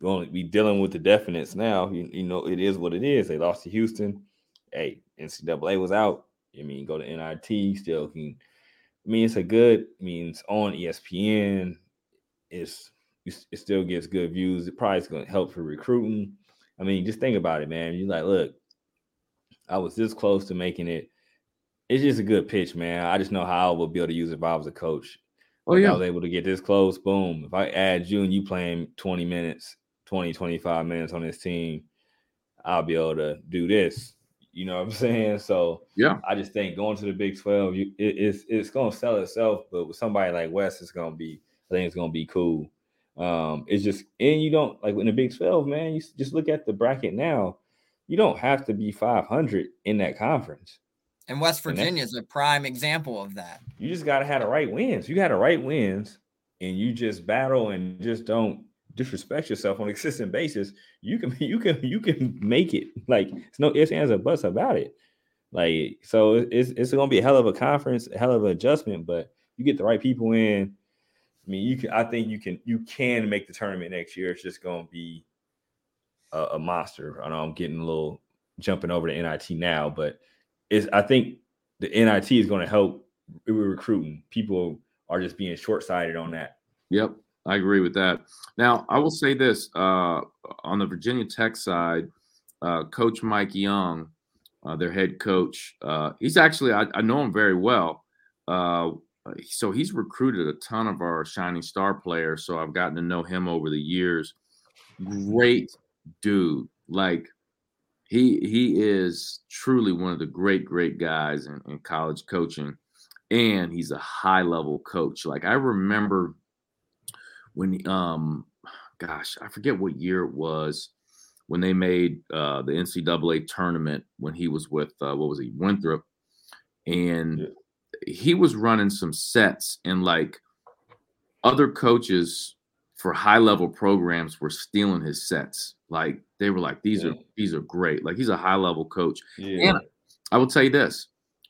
going to be dealing with the definites now. You, you know, it is what it is. They lost to Houston. Hey, NCAA was out. I mean, go to NIT, still can. I mean, it's a good. I mean, it's on ESPN. It's it still gets good views. It probably is going to help for recruiting. I mean, just think about it, man. You're like, look, I was this close to making it. It's just a good pitch, man. I just know how I would be able to use it if I was a coach. Oh, yeah. I was able to get this close. Boom. If I add you and you playing 20 minutes, 20, 25 minutes on this team, I'll be able to do this. You know what I'm saying? So yeah, I just think going to the Big 12, you, it, it's it's gonna sell itself, but with somebody like Wes, it's gonna be I think it's gonna be cool. Um, it's just and you don't like in the Big 12, man. You just look at the bracket now. You don't have to be 500 in that conference. And West Virginia is a prime example of that. You just gotta have the right wins. You got the right wins, and you just battle and just don't disrespect yourself on a <laughs> consistent basis, you can <laughs> you can you can make it. Like it's no ifs ands or buts about it. Like so, it's it's gonna be a hell of a conference, a hell of an adjustment. But you get the right people in. I mean, you can. I think you can. You can make the tournament next year. It's just gonna be a, a monster. I know I'm getting a little jumping over to NIT now, but is I think the NIT is going to help with recruiting. People are just being short sighted on that. Yep. I agree with that. Now, I will say this uh, on the Virginia Tech side, uh, Coach Mike Young, uh, their head coach, uh, he's actually, I, I, know him very well. Uh, so he's recruited a ton of our Shining Star players. So I've gotten to know him over the years. Great dude. Like, he he is truly one of the great great guys in, in college coaching and he's a high level coach like i remember when um gosh, I forget what year it was when they made uh the NCAA tournament when he was with uh what was he Winthrop and yeah. he was running some sets and like other coaches for high level programs were stealing his sets like they were like these yeah. are these are great like he's a high level coach yeah. and I will tell you this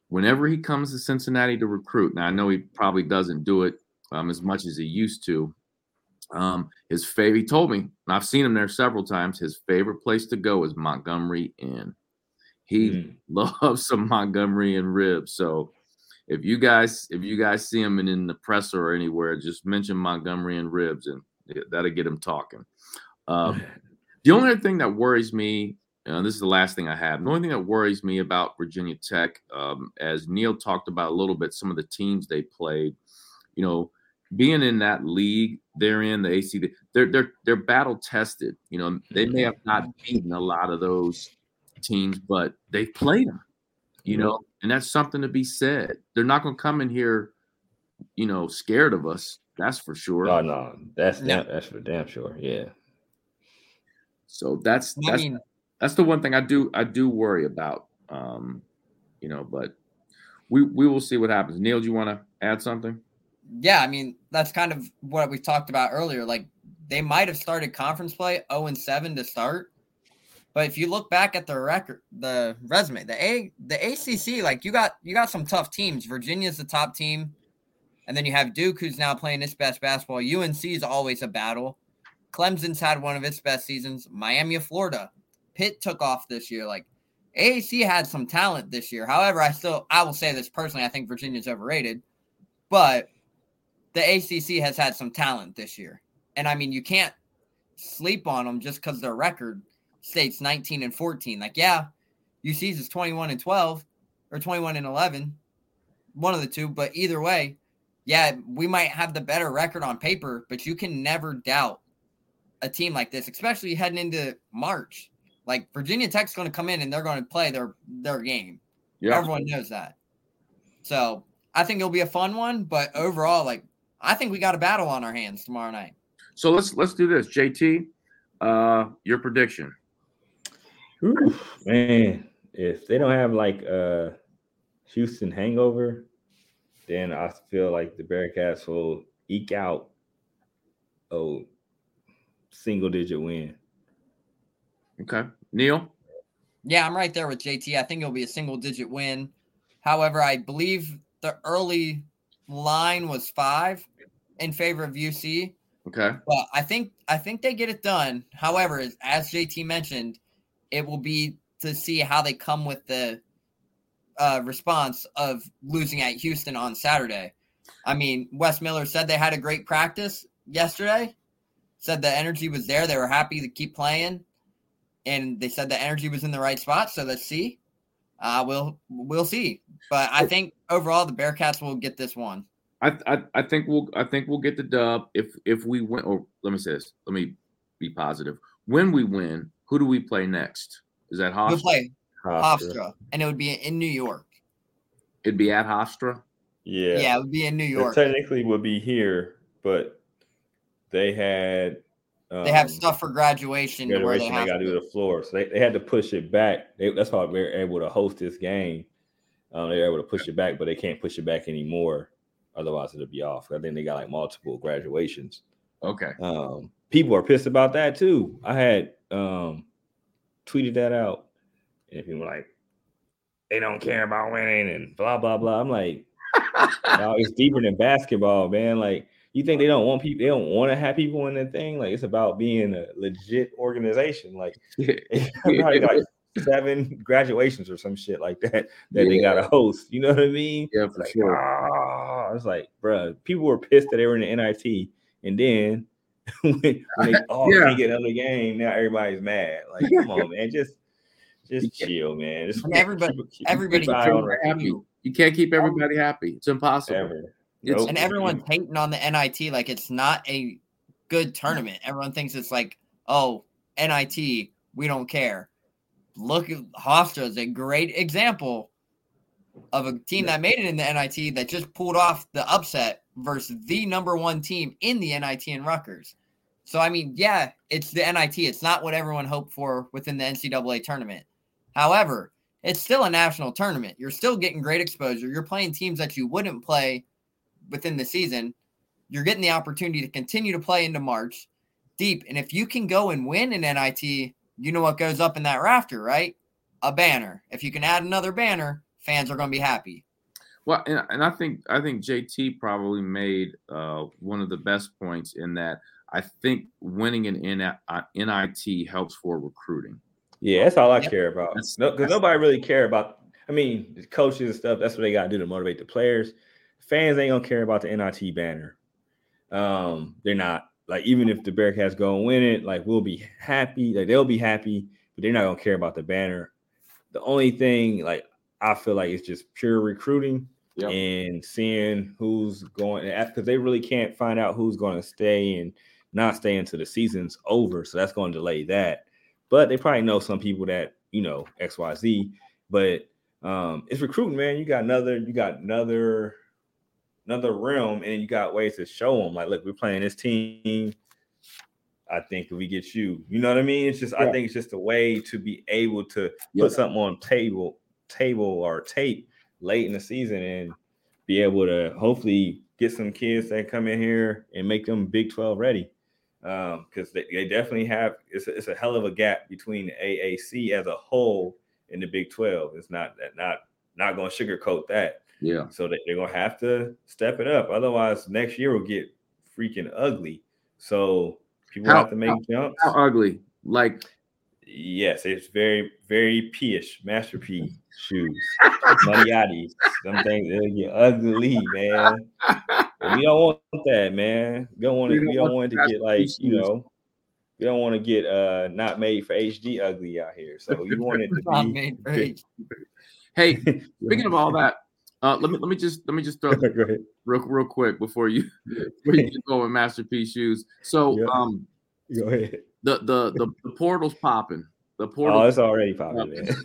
whenever he comes to Cincinnati to recruit now I know he probably doesn't do it um, as much as he used to um, his favorite, he told me, and I've seen him there several times. His favorite place to go is Montgomery Inn. He mm. <laughs> loves some Montgomery Inn ribs. So if you guys, if you guys see him in, in the presser or anywhere, just mention Montgomery Inn ribs, and that'll get him talking. Um, <laughs> the only other thing that worries me, and this is the last thing I have. The only thing that worries me about Virginia Tech, um, as Neil talked about a little bit, some of the teams they played, you know being in that league they're in the AC, they're they're they're battle tested. You know, they may have not beaten a lot of those teams, but they've played them. You know, and that's something to be said. They're not going to come in here, you know, scared of us. That's for sure. No, no, that's yeah. that's for damn sure. Yeah. So that's that's I mean, that's the one thing I do I do worry about. Um, you know, but we we will see what happens. Neil, do you want to add something? Yeah, I mean, that's kind of what we talked about earlier. Like they might have started conference play 0 and 7 to start. But if you look back at the record, the resume, the A the ACC, like you got you got some tough teams. Virginia's the top team. And then you have Duke who's now playing its best basketball. UNC is always a battle. Clemson's had one of its best seasons. Miami of Florida. Pitt took off this year. Like AAC had some talent this year. However, I still I will say this personally, I think Virginia's overrated. But the ACC has had some talent this year. And I mean, you can't sleep on them just because their record states 19 and 14. Like, yeah, UC's is 21 and 12 or 21 and 11, one of the two. But either way, yeah, we might have the better record on paper, but you can never doubt a team like this, especially heading into March. Like Virginia Tech's going to come in and they're going to play their their game. Yeah. Everyone knows that. So I think it'll be a fun one, but overall, like I think we got a battle on our hands tomorrow night. So let's let's do this. JT, uh, your prediction. Ooh, man, if they don't have like a Houston hangover, then I feel like the Bearcats will eke out a single digit win. Okay. Neil? Yeah, I'm right there with JT. I think it'll be a single digit win. However, I believe the early line was five in favor of UC. Okay. But I think I think they get it done. However, as, as JT mentioned, it will be to see how they come with the uh, response of losing at Houston on Saturday. I mean, Wes Miller said they had a great practice yesterday. Said the energy was there. They were happy to keep playing, and they said the energy was in the right spot. So let's see. Uh, we'll we'll see. But I think overall the Bearcats will get this one. I, I, I think we'll I think we'll get the dub if if we win. Or let me say this. Let me be positive. When we win, who do we play next? Is that Hofstra? We'll play Hofstra. Hofstra, and it would be in New York. It'd be at Hofstra. Yeah, yeah, it would be in New York. It technically, would be here, but they had um, they have um, stuff for graduation. Graduation, they, they got to do the floor, so they, they had to push it back. They, that's why we are able to host this game. Um, they were able to push it back, but they can't push it back anymore Otherwise, it'll be off. I think they got like multiple graduations. Okay. Um, people are pissed about that too. I had um tweeted that out, and people were like, they don't care about winning and blah blah blah. I'm like, <laughs> no, it's deeper than basketball, man. Like, you think they don't want people? They don't want to have people in the thing. Like, it's about being a legit organization. Like, <laughs> like seven graduations or some shit like that that yeah. they got to host. You know what I mean? Yeah, for like, sure. Ah, I was like, bro, people were pissed that they were in the NIT and then <laughs> when, when they <laughs> oh, all Yeah. can't get another game, now everybody's mad. Like, come on, man, just just chill, man. Just And everybody- keep- keep- everybody keep an eye can on it happy. You can't keep everybody happy. It's impossible. ever. It's- Nope. and everyone's hating on the NIT like it's not a good tournament. Everyone thinks it's like, oh, NIT, we don't care. Look at Hofstra is a great example of a team that made it in the NIT that just pulled off the upset versus the number one team in the NIT in Rutgers. So I mean, yeah, it's the NIT. It's not what everyone hoped for within the NCAA tournament. However, it's still a national tournament. You're still getting great exposure. You're playing teams that you wouldn't play within the season. You're getting the opportunity to continue to play into March deep. And if you can go and win an NIT, you know what goes up in that rafter, right? A banner. If you can add another banner, fans are going to be happy. Well, and, and I think I think JT probably made uh, one of the best points in that I think winning an uh, NIT helps for recruiting. Yeah, that's all I Yep. care about. That's- No, because nobody really care about. I mean, the coaches and stuff. That's what they got to do to motivate the players. Fans ain't gonna care about the NIT banner. Um, they're not like even if the Bearcats go and win it, like we'll be happy. Like they'll be happy, but they're not gonna care about the banner. The only thing, like I feel like, it's just pure recruiting Yep. and seeing who's going because they really can't find out who's going to stay and not stay until the season's over. So that's going to delay that. But they probably know some people that you know X Y Z. But um, it's recruiting, man. You got another, you got another, another realm, and you got ways to show them. Like, look, we're playing this team. I think we get you, you know what I mean. It's just, I think it's just a way to be able to Yeah. put something on table, table or tape late in the season and be able to hopefully get some kids that come in here and make them Big 12 ready. Um, because they, they definitely have it's a, it's a hell of a gap between the AAC as a whole and the Big 12. It's not that not not gonna sugarcoat that. Yeah. So they, they're gonna have to step it up. Otherwise, next year will get freaking ugly. So people How- have to make how- jumps. How ugly? Like Yes, it's very, very P-ish, Master P <laughs> shoes, Moneyati. Some things they'll get ugly, man. And we don't want that, man. We don't want We don't We don't want want to get P like you know. We don't want to get uh not made for HD ugly out here. So you want it <laughs> Not to made for H- hey, <laughs> speaking of all that, uh, let me let me just let me just throw this Go ahead. real real quick before you before you get going with masterpiece shoes. So Yeah. um Go ahead. The the the, the portal's popping. The Oh, portal it's already popping, man. <laughs>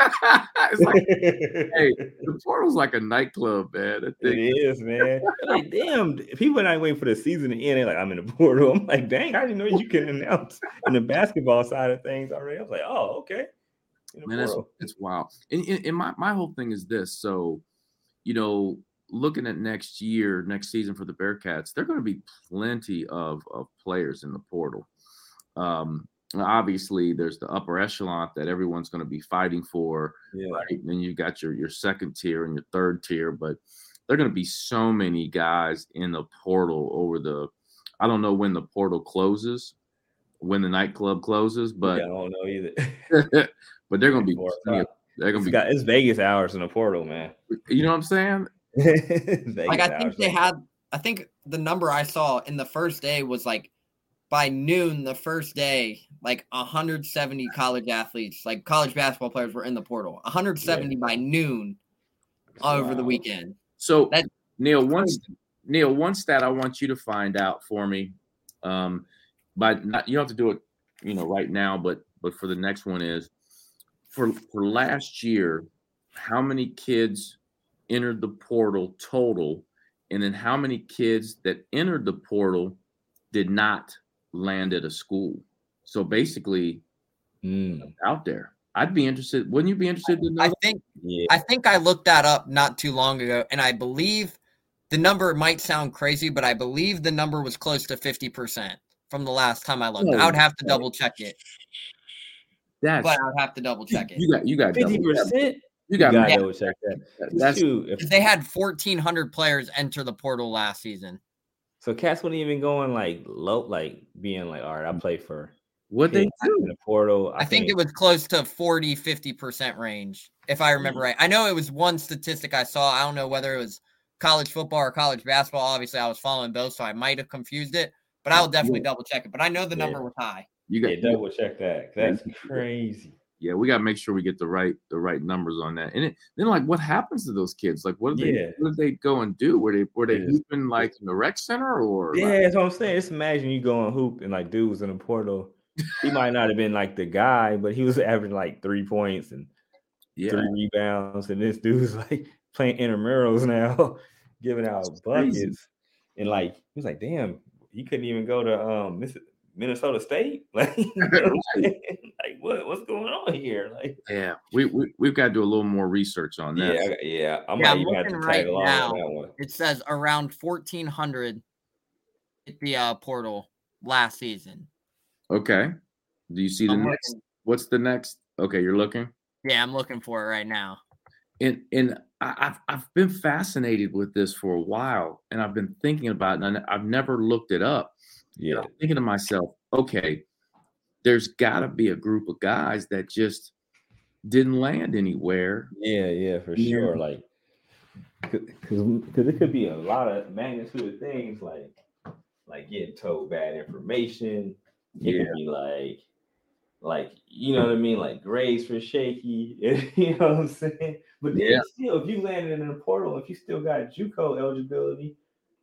it's like <laughs> hey, the portal's like a nightclub, man. It is, man. Like, damn, people are not waiting for the season to end. They're like, I'm in the portal. <laughs> I'm like, dang, I didn't know you can announce in the basketball side of things already. I was like, oh, okay. Man, that's it's wild. And, and, and my, my whole thing is this. So, you know, looking at next year, next season for the Bearcats, there are going to be plenty of, of players in the portal. Um, obviously, there's the upper echelon that everyone's going to be fighting for, Yeah. right? And then you got your your second tier and your third tier, but there are going to be so many guys in the portal over the. I don't know when the portal closes, when the nightclub closes, but yeah, I don't know either. <laughs> but they're going to be plenty of- they're going It's, to be got, it's Vegas hours in the portal, man. you know what I'm saying? <laughs> Like I think they had I think the number I saw in the first day was like by noon the first day like 170 college athletes like college basketball players were in the portal. 170 by noon over the weekend. So Neil, one st- Neil, one stat I want you to find out for me. Um, but not you don't have to do it, you know, right now, but but for the next one is for for last year, how many kids entered the portal total, and then how many kids that entered the portal did not land at a school. So basically, Mm, out there, I'd be interested. Wouldn't you be interested to know? I think yeah. I think I looked that up not too long ago and I believe the number might sound crazy but I believe the number was close to 50% from the last time I looked. I would have to Holy double check it, That's but I would have to double check it. you got you got Fifty percent. You got You gotta Yeah. double check that. that's Shoot, if, They had 1400 players enter the portal last season. So cats wouldn't even going like low, like being like, all right, I play for what they do. in the portal. I think it was close to 40, 50% range, if I remember mm-hmm. right. I know it was one statistic I saw. I don't know whether it was college football or college basketball. Obviously, I was following both, so I might have confused it, but I will definitely double check it. But I know the number Yeah. was high. You got Yeah, double check that. That's crazy. Yeah, we got to make sure we get the right the right numbers on that. And it, then like, what happens to those kids? Like, what Yeah. they what did they go and do? Were they were they Yeah. hooping like in the rec center or Yeah, like- that's what I'm saying. Just imagine you going hoop and like dude was in the portal. He might not have been like the guy, but he was <laughs> averaging like three points and yeah, three rebounds, and this dude's <laughs> like playing intramurals now, <laughs> giving out buckets. And like he was like, damn, he couldn't even go to um Miss- Minnesota State. <laughs> Like, what <laughs> <laughs> like what what's going on here? Like, yeah. We, we we've got to do a little more research on that. I yeah, I Yeah, might I'm even have to looking tag right along now. on that one. It says around 1,400 hit the uh, portal last season. Okay. Do you see the I'm next? looking- What's the next? Okay, you're looking. yeah, I'm looking for it right now. and and I- I've I've been fascinated with this for a while, and I've been thinking about it, and I've never looked it up. Yeah, I'm thinking to myself, okay, there's got to be a group of guys that just didn't land anywhere. yeah, yeah, for Yeah. sure. Like, because because it could be a lot of magnitude of things like like getting told bad information. It Yeah. could be like like you know what I mean, like grades for shaky. <laughs> you know what I'm saying? But then Yeah. still, if you landed in a portal, if you still got JUCO eligibility,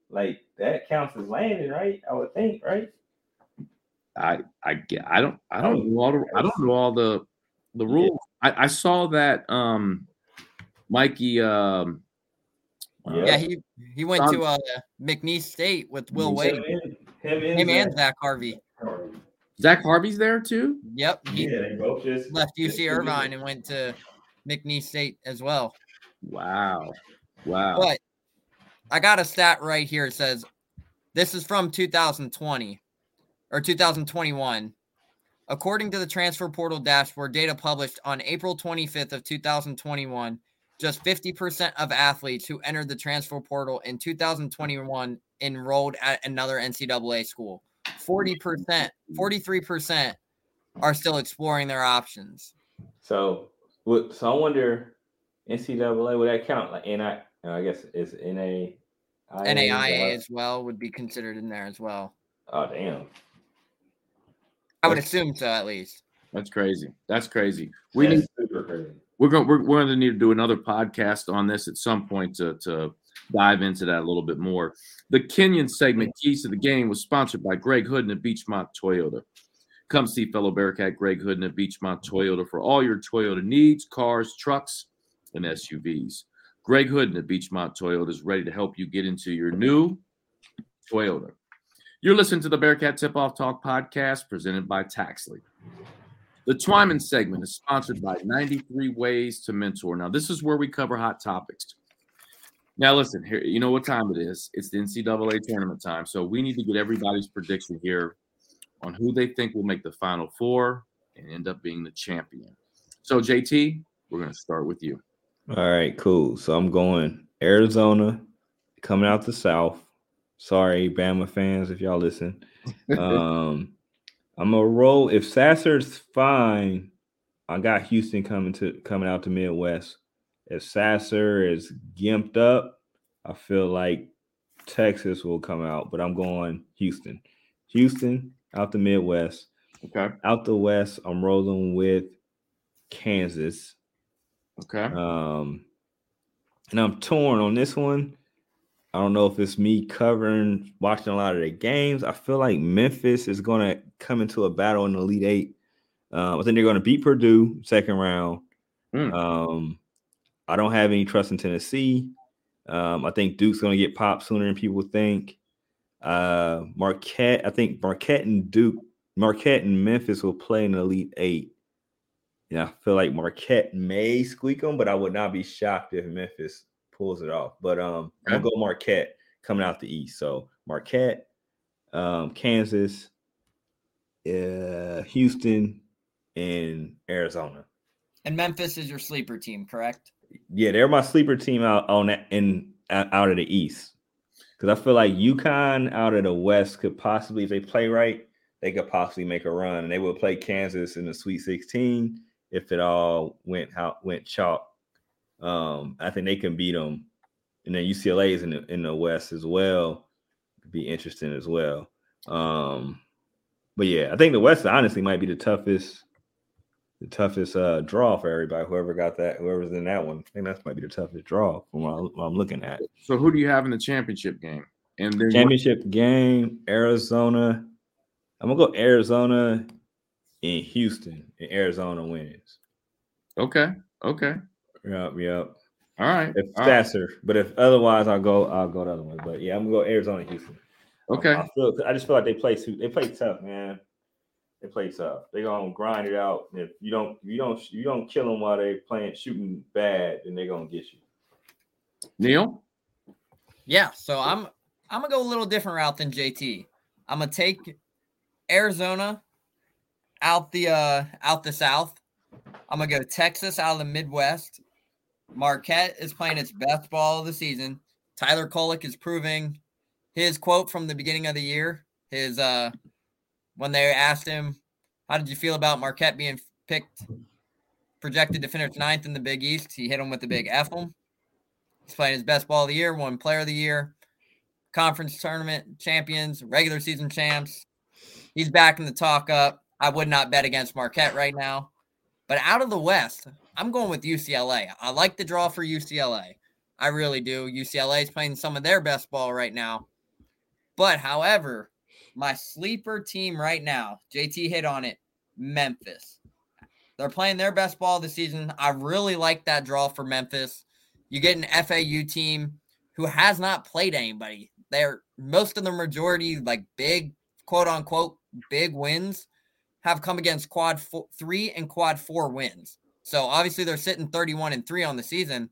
like that counts as landing, right? I would think, right? I I get I don't I don't know all the I don't know all the the Yeah. rules. I, I saw that um Mikey um uh, Yeah. Yeah, he he went Don- to uh, McNeese State with Will Him Wade. and- him and Him and Zach Zach Harvey. Harvey. Zach Harvey's there too. Yep, he Yeah, they both just left UC committed. Irvine and went to McNeese State as well. Wow, wow. But I got a stat right here. It says this is from 2020 or 2021. According to the transfer portal dashboard data published on April 25th of 2021, just 50% of athletes who entered the transfer portal in 2021 enrolled at another NCAA school. 40%, 43% are still exploring their options. So. So I wonder, NCAA would that count? Like NI? I guess it's NA. NAIA as well would be considered in there as well. Oh damn! I would assume so, at least. That's crazy. That's crazy. We That's need crazy. we're going we're, we're going to need to do another podcast on this at some point to to dive into that a little bit more. The Kenyon segment keys to the game was sponsored by Greg Hooden at Beechmont Toyota. Come see fellow Bearcat Greg Hooden at Beechmont Toyota for all your Toyota needs, cars, trucks, and SUVs. Greg Hooden at Beechmont Toyota is ready to help you get into your new Toyota. You're listening to the Bearcat Tip Off Talk podcast presented by Taxly. The Twyman segment is sponsored by 93 Ways to Mentor. Now, this is where we cover hot topics. Now, listen, here, you know what time it is. It's the NCAA tournament time. So we need to get everybody's prediction here on who they think will make the final four and end up being the champion. So, JT, we're going to start with you. All right, cool. So I'm going Arizona, coming out the South. Sorry, Bama fans, if y'all listen. Um, <laughs> I'm gonna roll. If Sasser's fine, I got Houston coming to coming out to Midwest. If Sasser is gimped up, I feel like Texas will come out, but I'm going Houston. Houston out the Midwest. Okay. Out the West, I'm rolling with Kansas. Okay. Um, and I'm torn on this one. I don't know if it's me covering, watching a lot of the games. I feel like Memphis is going to come into a battle in the Elite Eight. Um, I think they're going to beat Purdue second round. Mm. Um, I don't have any trust in Tennessee. Um, I think Duke's going to get popped sooner than people think. Uh, Marquette, I think Marquette and Duke, Marquette and Memphis will play in the Elite Eight. Yeah, I feel like Marquette may squeak them, but I would not be shocked if Memphis pulls it off. But um, I'm gonna go Marquette coming out the East. So Marquette, um, Kansas, uh, Houston, and Arizona. And Memphis is your sleeper team, correct? Yeah, they're my sleeper team out on that in out of the East because I feel like UConn out of the West could possibly, if they play right, they could possibly make a run, and they would play Kansas in the Sweet 16 if it all went how went chalk. Um, I think they can beat them and then UCLA is in the, in the West as well. Be interesting as well. Um, but yeah, I think the West honestly might be the toughest, the toughest uh, draw for everybody. Whoever got that, whoever's in that one, I think that might be the toughest draw from what, I'm looking at. So who do you have in the championship game? And championship game, Arizona. I'm gonna go Arizona in Houston, and Arizona wins. Okay. Okay. Yep. Yep. All right. If Sasser, right. but if otherwise, I'll go. I'll go the other one. But yeah, I'm gonna go Arizona, Houston. Okay. I, feel, I just feel like they play too. They play tough, man. They play tough. They gonna grind it out. If you don't, if you don't, you don't kill them while they playing shooting bad, then they're gonna get you. Neil. Yeah. So I'm I'm gonna go a little different route than JT. I'm gonna take Arizona out the uh out the south. I'm gonna go Texas out of the Midwest. Marquette is playing its best ball of the season. Tyler Kolek is proving his quote from the beginning of the year. His uh when they asked him, "How did you feel about Marquette being picked, projected to finish ninth in the Big East?" He hit him with the big F him. He's playing his best ball of the year, won Player of the Year, conference tournament champions, regular season champs. He's back in the talk up. I would not bet against Marquette right now. But out of the West, I'm going with UCLA. I like the draw for UCLA. I really do. UCLA is playing some of their best ball right now. But however, my sleeper team right now, JT hit on it, Memphis. They're playing their best ball this season. I really like that draw for Memphis. You get an FAU team who has not played anybody. They're most of the majority, like big, quote unquote, big wins have come against quad four, three and quad four wins. So obviously they're sitting 31 and three on the season,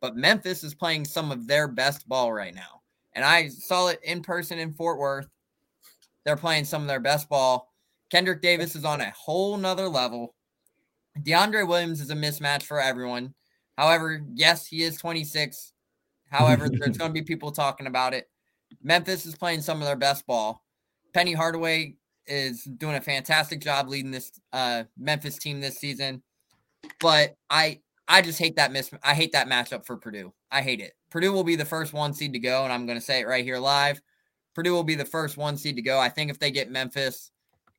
but Memphis is playing some of their best ball right now. And I saw it in person in Fort Worth. They're playing some of their best ball. Kendric Davis is on a whole nother level. DeAndre Williams is a mismatch for everyone. However, yes, he is 26. However, <laughs> there's going to be people talking about it. Memphis is playing some of their best ball. Penny Hardaway is doing a fantastic job leading this uh, Memphis team this season. But I I just hate that miss. I hate that matchup for Purdue. I hate it. Purdue will be the first one seed to go, and I'm going to say it right here live. Purdue will be the first one seed to go. I think if they get Memphis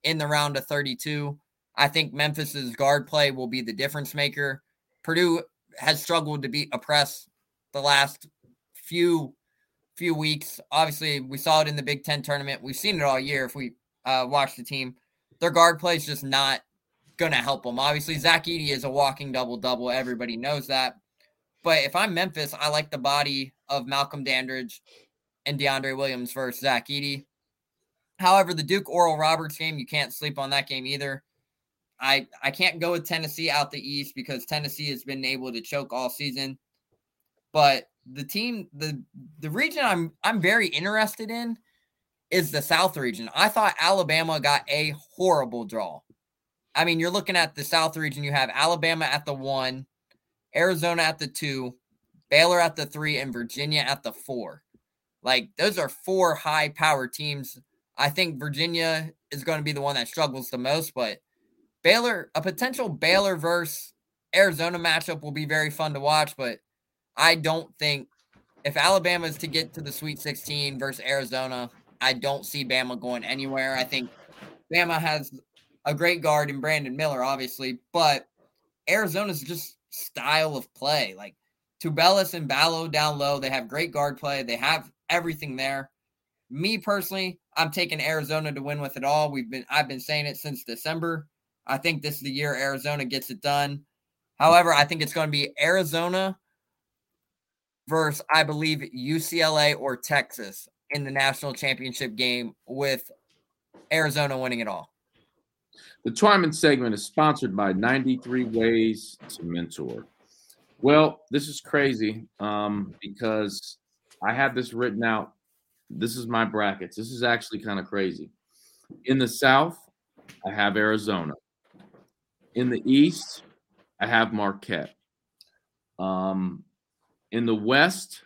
in the round of 32, I think Memphis's guard play will be the difference maker. Purdue has struggled to beat a press the last few few weeks. Obviously, we saw it in the Big Ten tournament. We've seen it all year. If we uh, watch the team, their guard play is just not going to help them. Obviously, Zach Edey is a walking double double. Everybody knows that. But if I'm Memphis, I like the body of Malcolm Dandridge and DeAndre Williams versus Zach Edey. However, the Duke Oral Roberts game, you can't sleep on that game either. I I can't go with Tennessee out the East because Tennessee has been able to choke all season. But the team, the the region I'm I'm very interested in is the South region. I thought Alabama got a horrible draw. I mean, you're looking at the South region. You have Alabama at the one, Arizona at the two, Baylor at the three, and Virginia at the four. Like those are four high power teams. I think Virginia is going to be the one that struggles the most, but Baylor, a potential Baylor versus Arizona matchup will be very fun to watch. But I don't think if Alabama is to get to the Sweet 16 versus Arizona, I don't see Bama going anywhere. I think Bama has a great guard in Brandon Miller, obviously, but Arizona's just style of play. Like Tubelis and Ballo down low, they have great guard play. They have everything there. Me personally, I'm taking Arizona to win with it all. We've been I've been saying it since December. I think this is the year Arizona gets it done. However, I think it's going to be Arizona versus I believe UCLA or Texas in the national championship game with Arizona winning it all. The Twyman segment is sponsored by 93 Ways to Mentor. Well, this is crazy um, because I have this written out. This is my brackets. This is actually kind of crazy. In the South, I have Arizona. In the East, I have Marquette. Um, in the West,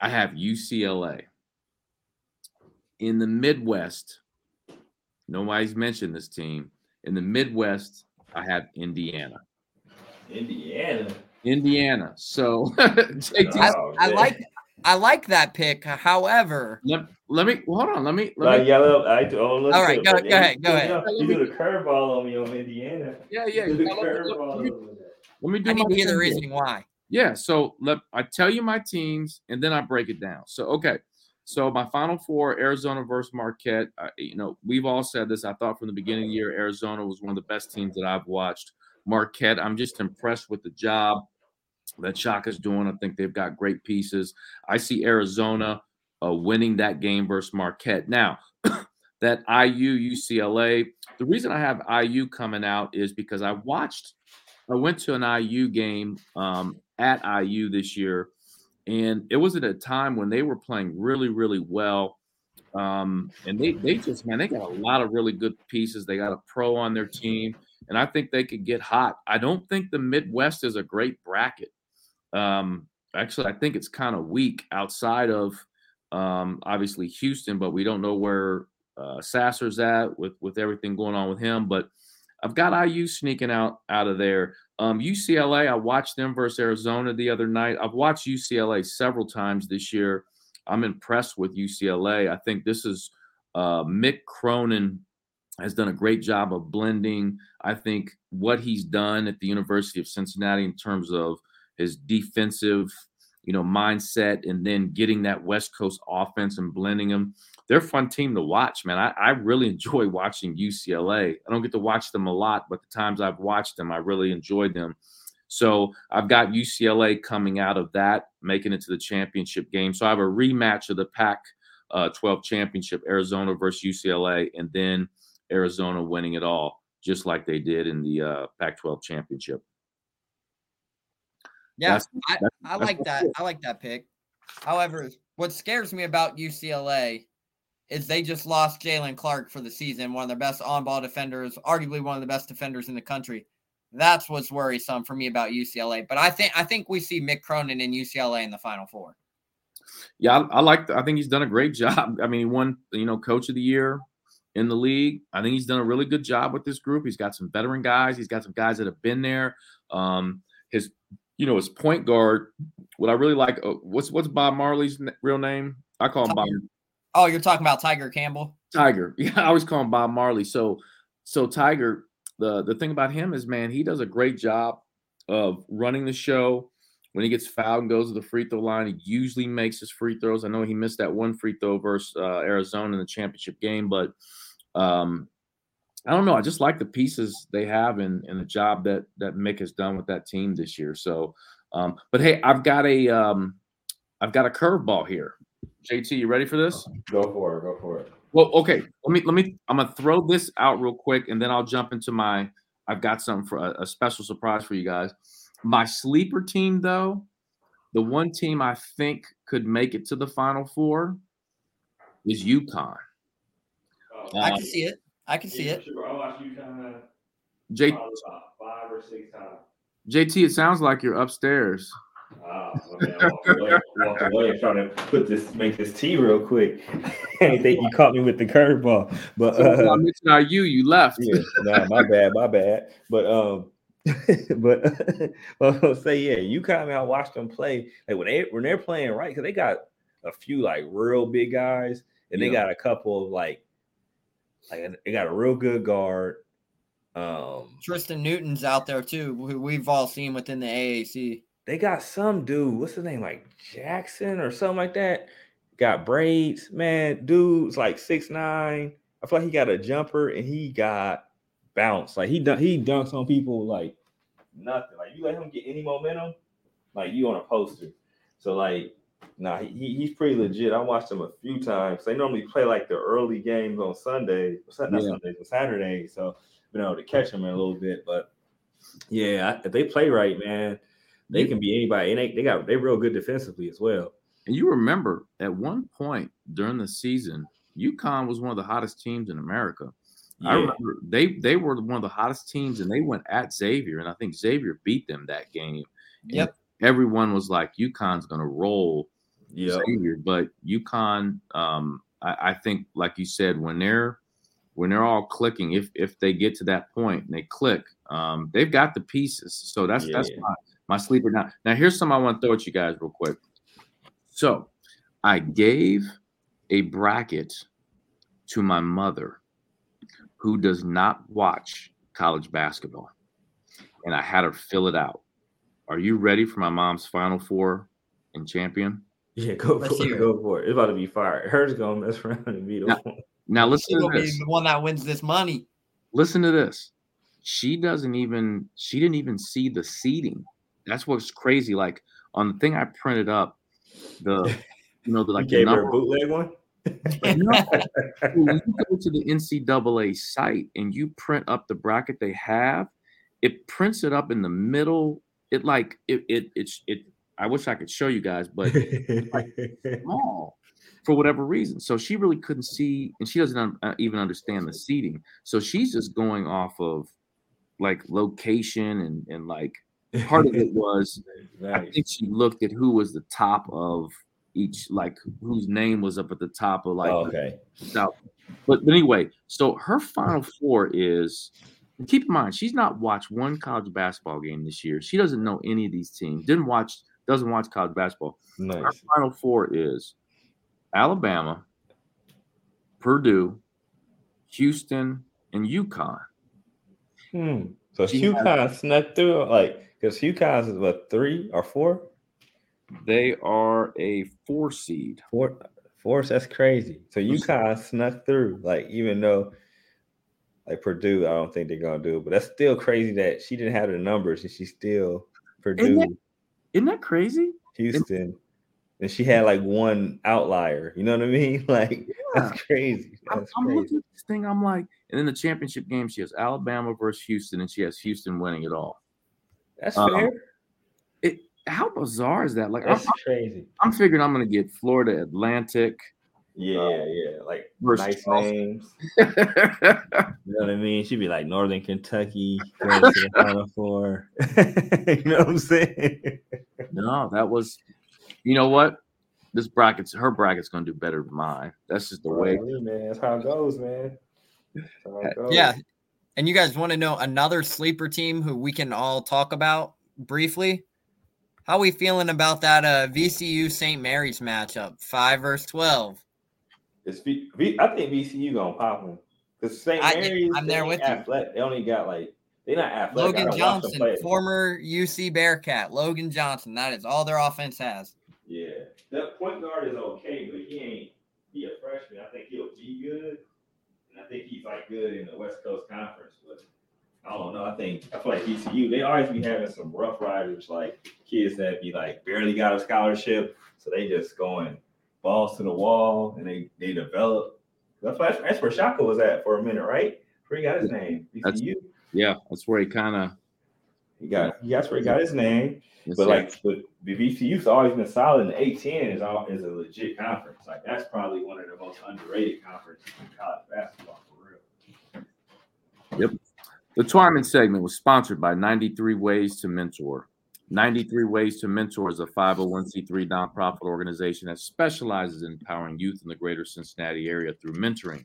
I have UCLA. In the Midwest, nobody's mentioned this team. In the Midwest, I have Indiana. Indiana. Indiana. So <laughs> oh, I, I, like I like that pick. However, let, let me hold on. Let me. Let Like me yellow. I, oh, All right, go- go ahead, go ahead. You do the curveball on me on Indiana. yeah, yeah. You Let, let- me, let me do I need my to hear the thing here. reasoning why. Yeah. So let I tell you my teams, and then I break it down. So okay. So my final four: Arizona versus Marquette. I, you know, we've all said this. I thought from the beginning of the year, Arizona was one of the best teams that I've watched. Marquette, I'm just impressed with the job that Shaka's doing. I think they've got great pieces. I see Arizona uh, winning that game versus Marquette. Now, <coughs> that IU UCLA. The reason I have IU coming out is because I watched. I went to an IU game um, at IU this year, and it was at a time when they were playing really, really well. Um, and they they just man, they got a lot of really good pieces. They got a pro on their team, and I think they could get hot. I don't think the Midwest is a great bracket. Um, actually, I think it's kind of weak outside of um, obviously Houston, but we don't know where uh, Sasser's at with with everything going on with him. But I've got IU sneaking out out of there. Um, UCLA, I watched them versus Arizona the other night. I've watched UCLA several times this year. I'm impressed with UCLA. I think this is uh, Mick Cronin has done a great job of blending. I think what he's done at the University of Cincinnati in terms of his defensive, you know, mindset, and then getting that West Coast offense and blending them. They're a fun team to watch, man. I, I really enjoy <laughs> watching UCLA. I don't get to watch them a lot, but the times I've watched them, I really enjoyed them. So I've got UCLA coming out of that, making it to the championship game. So I have a rematch of the Pac uh, 12 championship, Arizona versus UCLA, and then Arizona winning it all, just like they did in the uh, Pac 12 championship. Yeah, That's- I, that's- I like that. I like that pick. However, what scares me about UCLA is they just lost Jaylen Clark for the season, one of their best on-ball defenders, arguably one of the best defenders in the country. That's what's worrisome for me about UCLA. But I think I think we see Mick Cronin in UCLA in the Final Four. Yeah, I, I like. I think he's done a great job. <laughs> I mean, he won, you know, Coach of the Year in the league. I think he's done a really good job with this group. He's got some veteran guys. He's got some guys that have been there. Um, his, you know, his point guard. What I really like. Uh, what's what's Bob Marley's real name? I call him Bob Oh, you're talking about Tiger Campbell? Tiger. <laughs> Yeah, I always call him Bob Marley. So, so Tiger. The the thing about him is, man, he does a great job of running the show. When he gets fouled and goes to the free throw line, he usually makes his free throws. I know he missed that one free throw versus uh, Arizona in the championship game, but um, I don't know. I just like the pieces they have and, and the job that that Mick has done with that team this year. So, um, but hey, I've got a um, I've got a curveball here. JT, you ready for this? Go for it. Go for it. Well, okay. Let me let me. I'm gonna throw this out real quick, and then I'll jump into my. I've got something for a, a special surprise for you guys. My sleeper team, though, the one team I think could make it to the Final Four is UConn. I Uh, can see it. I can see it. I watched UConn J, five or six times. JT, it sounds like you're upstairs. Ah, I mean, I walked away, walked away trying to put this, make this tea real quick. I think you caught me with the curveball, but I uh, mentioned IU, you left. yeah, nah, my bad, my bad. But um, <laughs> but <laughs> well, I'll say yeah, you kind of I watched them play like when they when they're playing right because they got a few like real big guys and they got a couple of like like they got a real good guard. Um, Tristan Newton's out there too, who we've all seen within the AAC. They got some dude, what's his name, like Jackson or something like that. Got braids, man. Dude's like six nine. I feel like he got a jumper and he got bounce. Like he dun- he dunks on people like nothing. Like you let him get any momentum, like you on a poster. So like, nah, he, he's pretty legit. I watched him a few times. They normally play like the early games on Sunday, not Yeah. Sundays, but Saturday. So been able to catch him in a little bit. But yeah, if they play right, man, they can be anybody. And they, they got they real good defensively as well. And you remember at one point during the season, UConn was one of the hottest teams in America. I remember they they were one of the hottest teams, and they went at Xavier, and I think Xavier beat them that game. And Yep. everyone was like, UConn's going to roll Yeah. Xavier, but UConn, um, I, I think, like you said, when they're when they're all clicking, if if they get to that point and they click, um, they've got the pieces. So that's that's Yeah. My, my sleeper now. Now here's something I want to throw at you guys real quick. So I gave a bracket to my mother who does not watch college basketball, and I had her fill it out. Are you ready for my mom's Final Four and champion? Yeah, go Let's for it. it. Go for it. It's about to be fire. Hers gonna mess around and be the Yeah. one. Now She listen to will be this. the one that wins this money. Listen to this. She doesn't even. She didn't even see the seating. That's what's crazy. Like on the thing I printed up, the <laughs> you know the like you the number. a bootleg one. No. <laughs> when you go to the NCAA site and you print up the bracket they have, it prints it up in the middle. It like it it it's it. I wish I could show you guys, but <laughs> small for whatever reason. So she really couldn't see, and she doesn't un- uh, even understand the seating. So she's just going off of like location and and like part of <laughs> it was I think she looked at who was the top of each like whose name was up at the top of like Oh, okay. South. But, but anyway, so her final four is keep in mind she's not watched one college basketball game this year. She doesn't know any of these teams. Didn't watch doesn't watch college basketball. Her Nice. final four is Alabama, Purdue, Houston, and UConn. Hmm. So She has- UConn snuck through, like, because UConn is what three or four? They are a four seed. Four, four. That's crazy. So UConn snuck through, like, even though, like Purdue, I don't think they're gonna do it, but that's still crazy that she didn't have the numbers and she still Purdue, that- Isn't that crazy? Houston, and she had like one outlier. You know what I mean? <laughs> Like, Yeah. that's crazy. I'm, That's I'm crazy. looking at this thing. I'm like, and then the championship game, she has Alabama versus Houston, and she has Houston winning it all. That's Um, fair. It how bizarre is that? Like, I'm, That's crazy. I'm figuring I'm going to get Florida Atlantic. Yeah, yeah. Like versus nice Charleston. names. <laughs> You know what I mean? She'd be like Northern Kentucky going to the Final Four. <laughs> you know what I'm saying? no, that was, you know what? This bracket's her bracket's going to do better than mine. That's just the way. Man. That's how it goes, man. How it goes. Yeah. And you guys want to know another sleeper team who we can all talk about briefly? How we feeling about that uh, VCU St. Mary's matchup, five versus twelve? It's v, v, I think VCU gonna pop them because St. Mary's. I'm they there with you. They only got like they're not athletic. Logan don't watch them Johnson, former UC Bearcat. Logan Johnson. That is all their offense has. Yeah, that point guard is okay, but he ain't. He a freshman. I think he'll be good, and I think he's like good in the West Coast Conference. I don't know. I think I feel like VCU. They always be having some rough riders, like kids that be like barely got a scholarship, so they just going balls to the wall, and they they develop. That's why that's where Shaka was at for a minute, right? Where he got his name, That's- Yeah, that's where he kind of. He got he that's where he got his name. But like, but the VCU's always been solid. And the A10 is all is a legit conference. Like that's probably one of the most underrated conferences in college basketball. The Twyman segment was sponsored by 93 Ways to Mentor. 93 Ways to Mentor is a 501c3 nonprofit organization that specializes in empowering youth in the greater Cincinnati area through mentoring,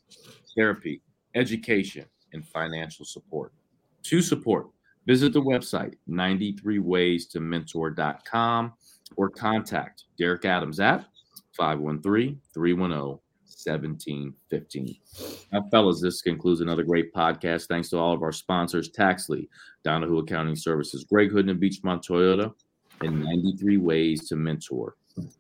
therapy, education, and financial support. To support, visit the website 93ways2mentor.com or contact Derek Adams at 513 310 1715. Now, fellas, this concludes another great podcast. Thanks to all of our sponsors, Taxly, Donahue Accounting Services, Greg Hood and Beechmont Toyota, and 93 Ways to Mentor.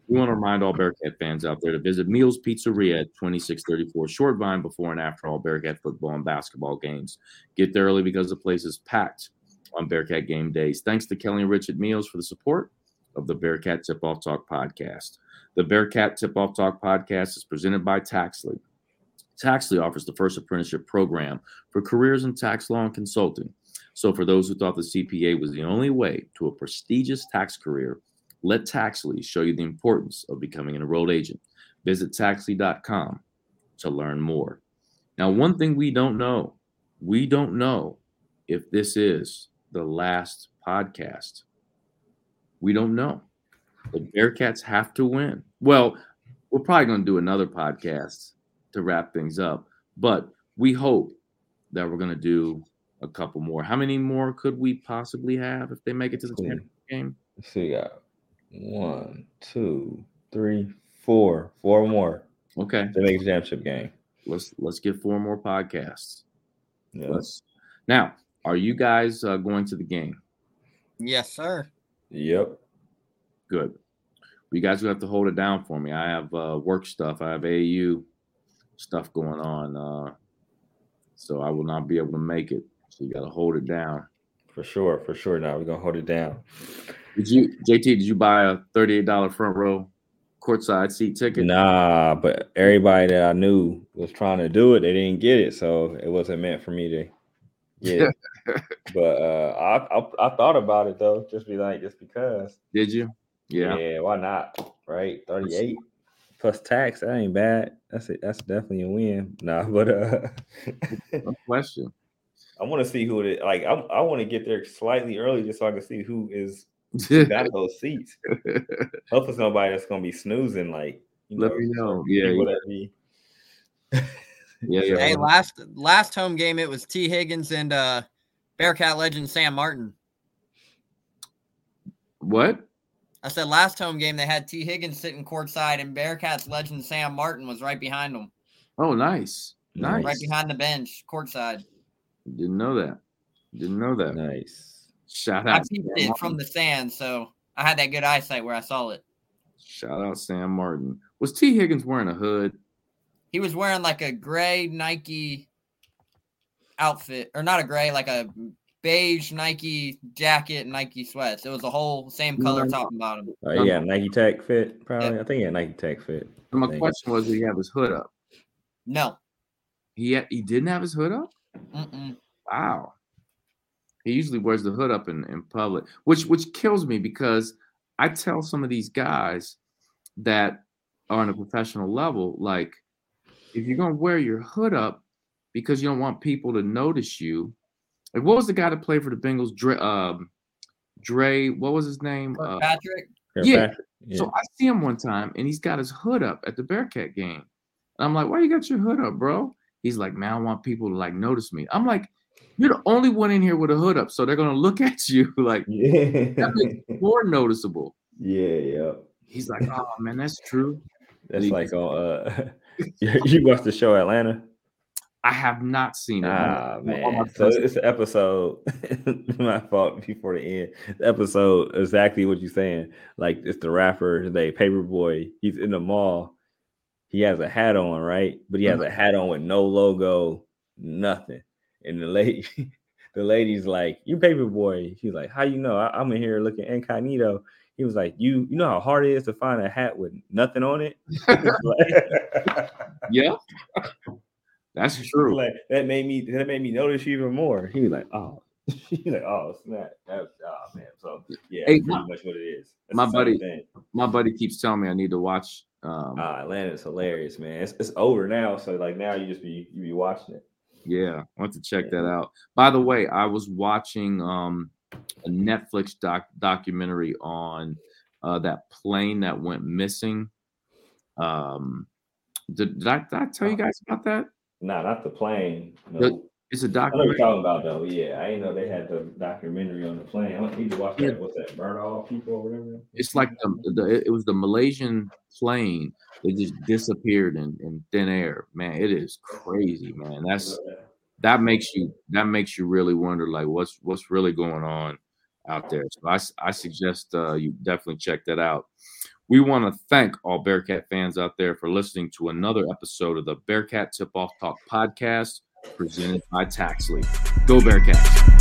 We want to remind all Bearcat fans out there to visit Meals Pizzeria at 2634 Short Vine before and after all Bearcat football and basketball games. Get there early because the place is packed on Bearcat game days. Thanks to Kelly and Richard Meals for the support of the Bearcat Tip Off Talk podcast. The Bearcat Tip Off Talk podcast is presented by Taxly. Taxly offers the first apprenticeship program for careers in tax law and consulting. So, for those who thought the CPA was the only way to a prestigious tax career, let Taxly show you the importance of becoming an enrolled agent. Visit taxly.com to learn more. Now, one thing we don't know we don't know if this is the last podcast. We don't know. The Bearcats have to win. Well, we're probably going to do another podcast to wrap things up, but we hope that we're going to do a couple more. How many more could we possibly have if they make it to the championship game? Let's see, we got one, two, three, four, four more Okay, to make a championship game. let's let's get four more podcasts. Yeah. Let's now. Are you guys uh, going to the game? Yes, sir. Yep. Good. You guys will have to hold it down for me. I have uh, work stuff. I have AU stuff going on, uh, so I will not be able to make it. So you got to hold it down. For sure, for sure. Now we're gonna hold it down. Did you, JT? Did you buy a thirty-eight dollar front row courtside seat ticket? Nah, but everybody that I knew was trying to do it. They didn't get it, so it wasn't meant for me to yeah. <laughs> but uh, I, I I thought about it though, just be like, just because. Did you? Yeah. Yeah, why not? Right, thirty eight plus tax. That ain't bad. That's it. That's definitely a win. Nah, <laughs> but uh, <laughs> No question. I want to see who it like. I I want to get there slightly early just so I can see who is <laughs> got those seats. Hopefully, somebody that's gonna be snoozing. Like, you Let me know. Yeah, people yeah. that be. Yeah, yeah. Hey, last last home game it was Tee Higgins and uh Bearcat legend Sam Martin. What? I said last home game they had Tee Higgins sitting courtside and Bearcats legend Sam Martin was right behind him, Oh, nice. Nice. right behind the bench courtside. Didn't know that. Didn't know that. Nice. Shout I out. peeped it Martin. from the sand, so I had that good eyesight where I saw it. Shout out Sam Martin. Was Tee Higgins wearing a hood? He was wearing like a gray Nike outfit, or not a gray, like a beige Nike jacket, Nike sweats. It was a whole same color top and bottom. Oh yeah, um, Nike Tech fit. Probably. I think yeah, Nike Tech fit. And my question was, did he have his hood up? No, He had, he didn't have his hood up. Mm-mm. Wow. He usually wears the hood up in, in public, which which kills me because I tell some of these guys that are on a professional level, like if you're gonna wear your hood up because you don't want people to notice you, like what was the guy that played for the Bengals? Dre, um, Dre, what was his name? Uh, Patrick. Yeah. Yeah. So I see him one time and he's got his hood up at the Bearcat game. And I'm like, why you got your hood up, bro? He's like, man, I want people to like notice me. I'm like, you're the only one in here with a hood up, so they're gonna <laughs> look at you <laughs> like yeah. that makes more noticeable. yeah, yeah. He's like, oh man, that's true. That's like on uh <laughs> you you watched the show Atlanta? I have not seen it. Ah All man. So it's an episode. <laughs> my fault before the end. The episode exactly what you're saying. Like it's the rapper, they Paper Boi. He's in the mall. He has a hat on, right? But he has a hat on with no logo, nothing. And the lady, <laughs> the lady's like, "You Paper Boi." He's like, "How you know? I, I'm in here looking incognito." He was like, "You, you know how hard it is to find a hat with nothing on it." <laughs> Like- yeah, that's <laughs> true. like that made me that made me notice you even more. He was like, oh, <laughs> he's like, oh snap. That's oh man. So yeah, Hey, that's pretty much what it is. That's my buddy- thing. My buddy keeps telling me I need to watch. Um, Ah, Atlanta's hilarious, man. It's, it's over now, so like now you just be you be watching it. Yeah, I want to check that out. By the way, I was watching um, a Netflix doc documentary on uh, that plane that went missing. Um, did, did, I, did I tell you guys about that? Nah, not the plane. No. It's a I know what documentary. you're talking about though. Yeah, I didn't know they had the documentary on the plane. I need to watch that. What's that? Burn all people or whatever. It's like the, the it was the Malaysian plane that just disappeared in, in thin air. Man, it is crazy, man. That's that makes you that makes you really wonder like what's what's really going on out there. So I, I suggest uh, you definitely check that out. We want to thank all Bearcat fans out there for listening to another episode of the Bearcat Tip Off Talk podcast presented by Taxly. Go Bearcats!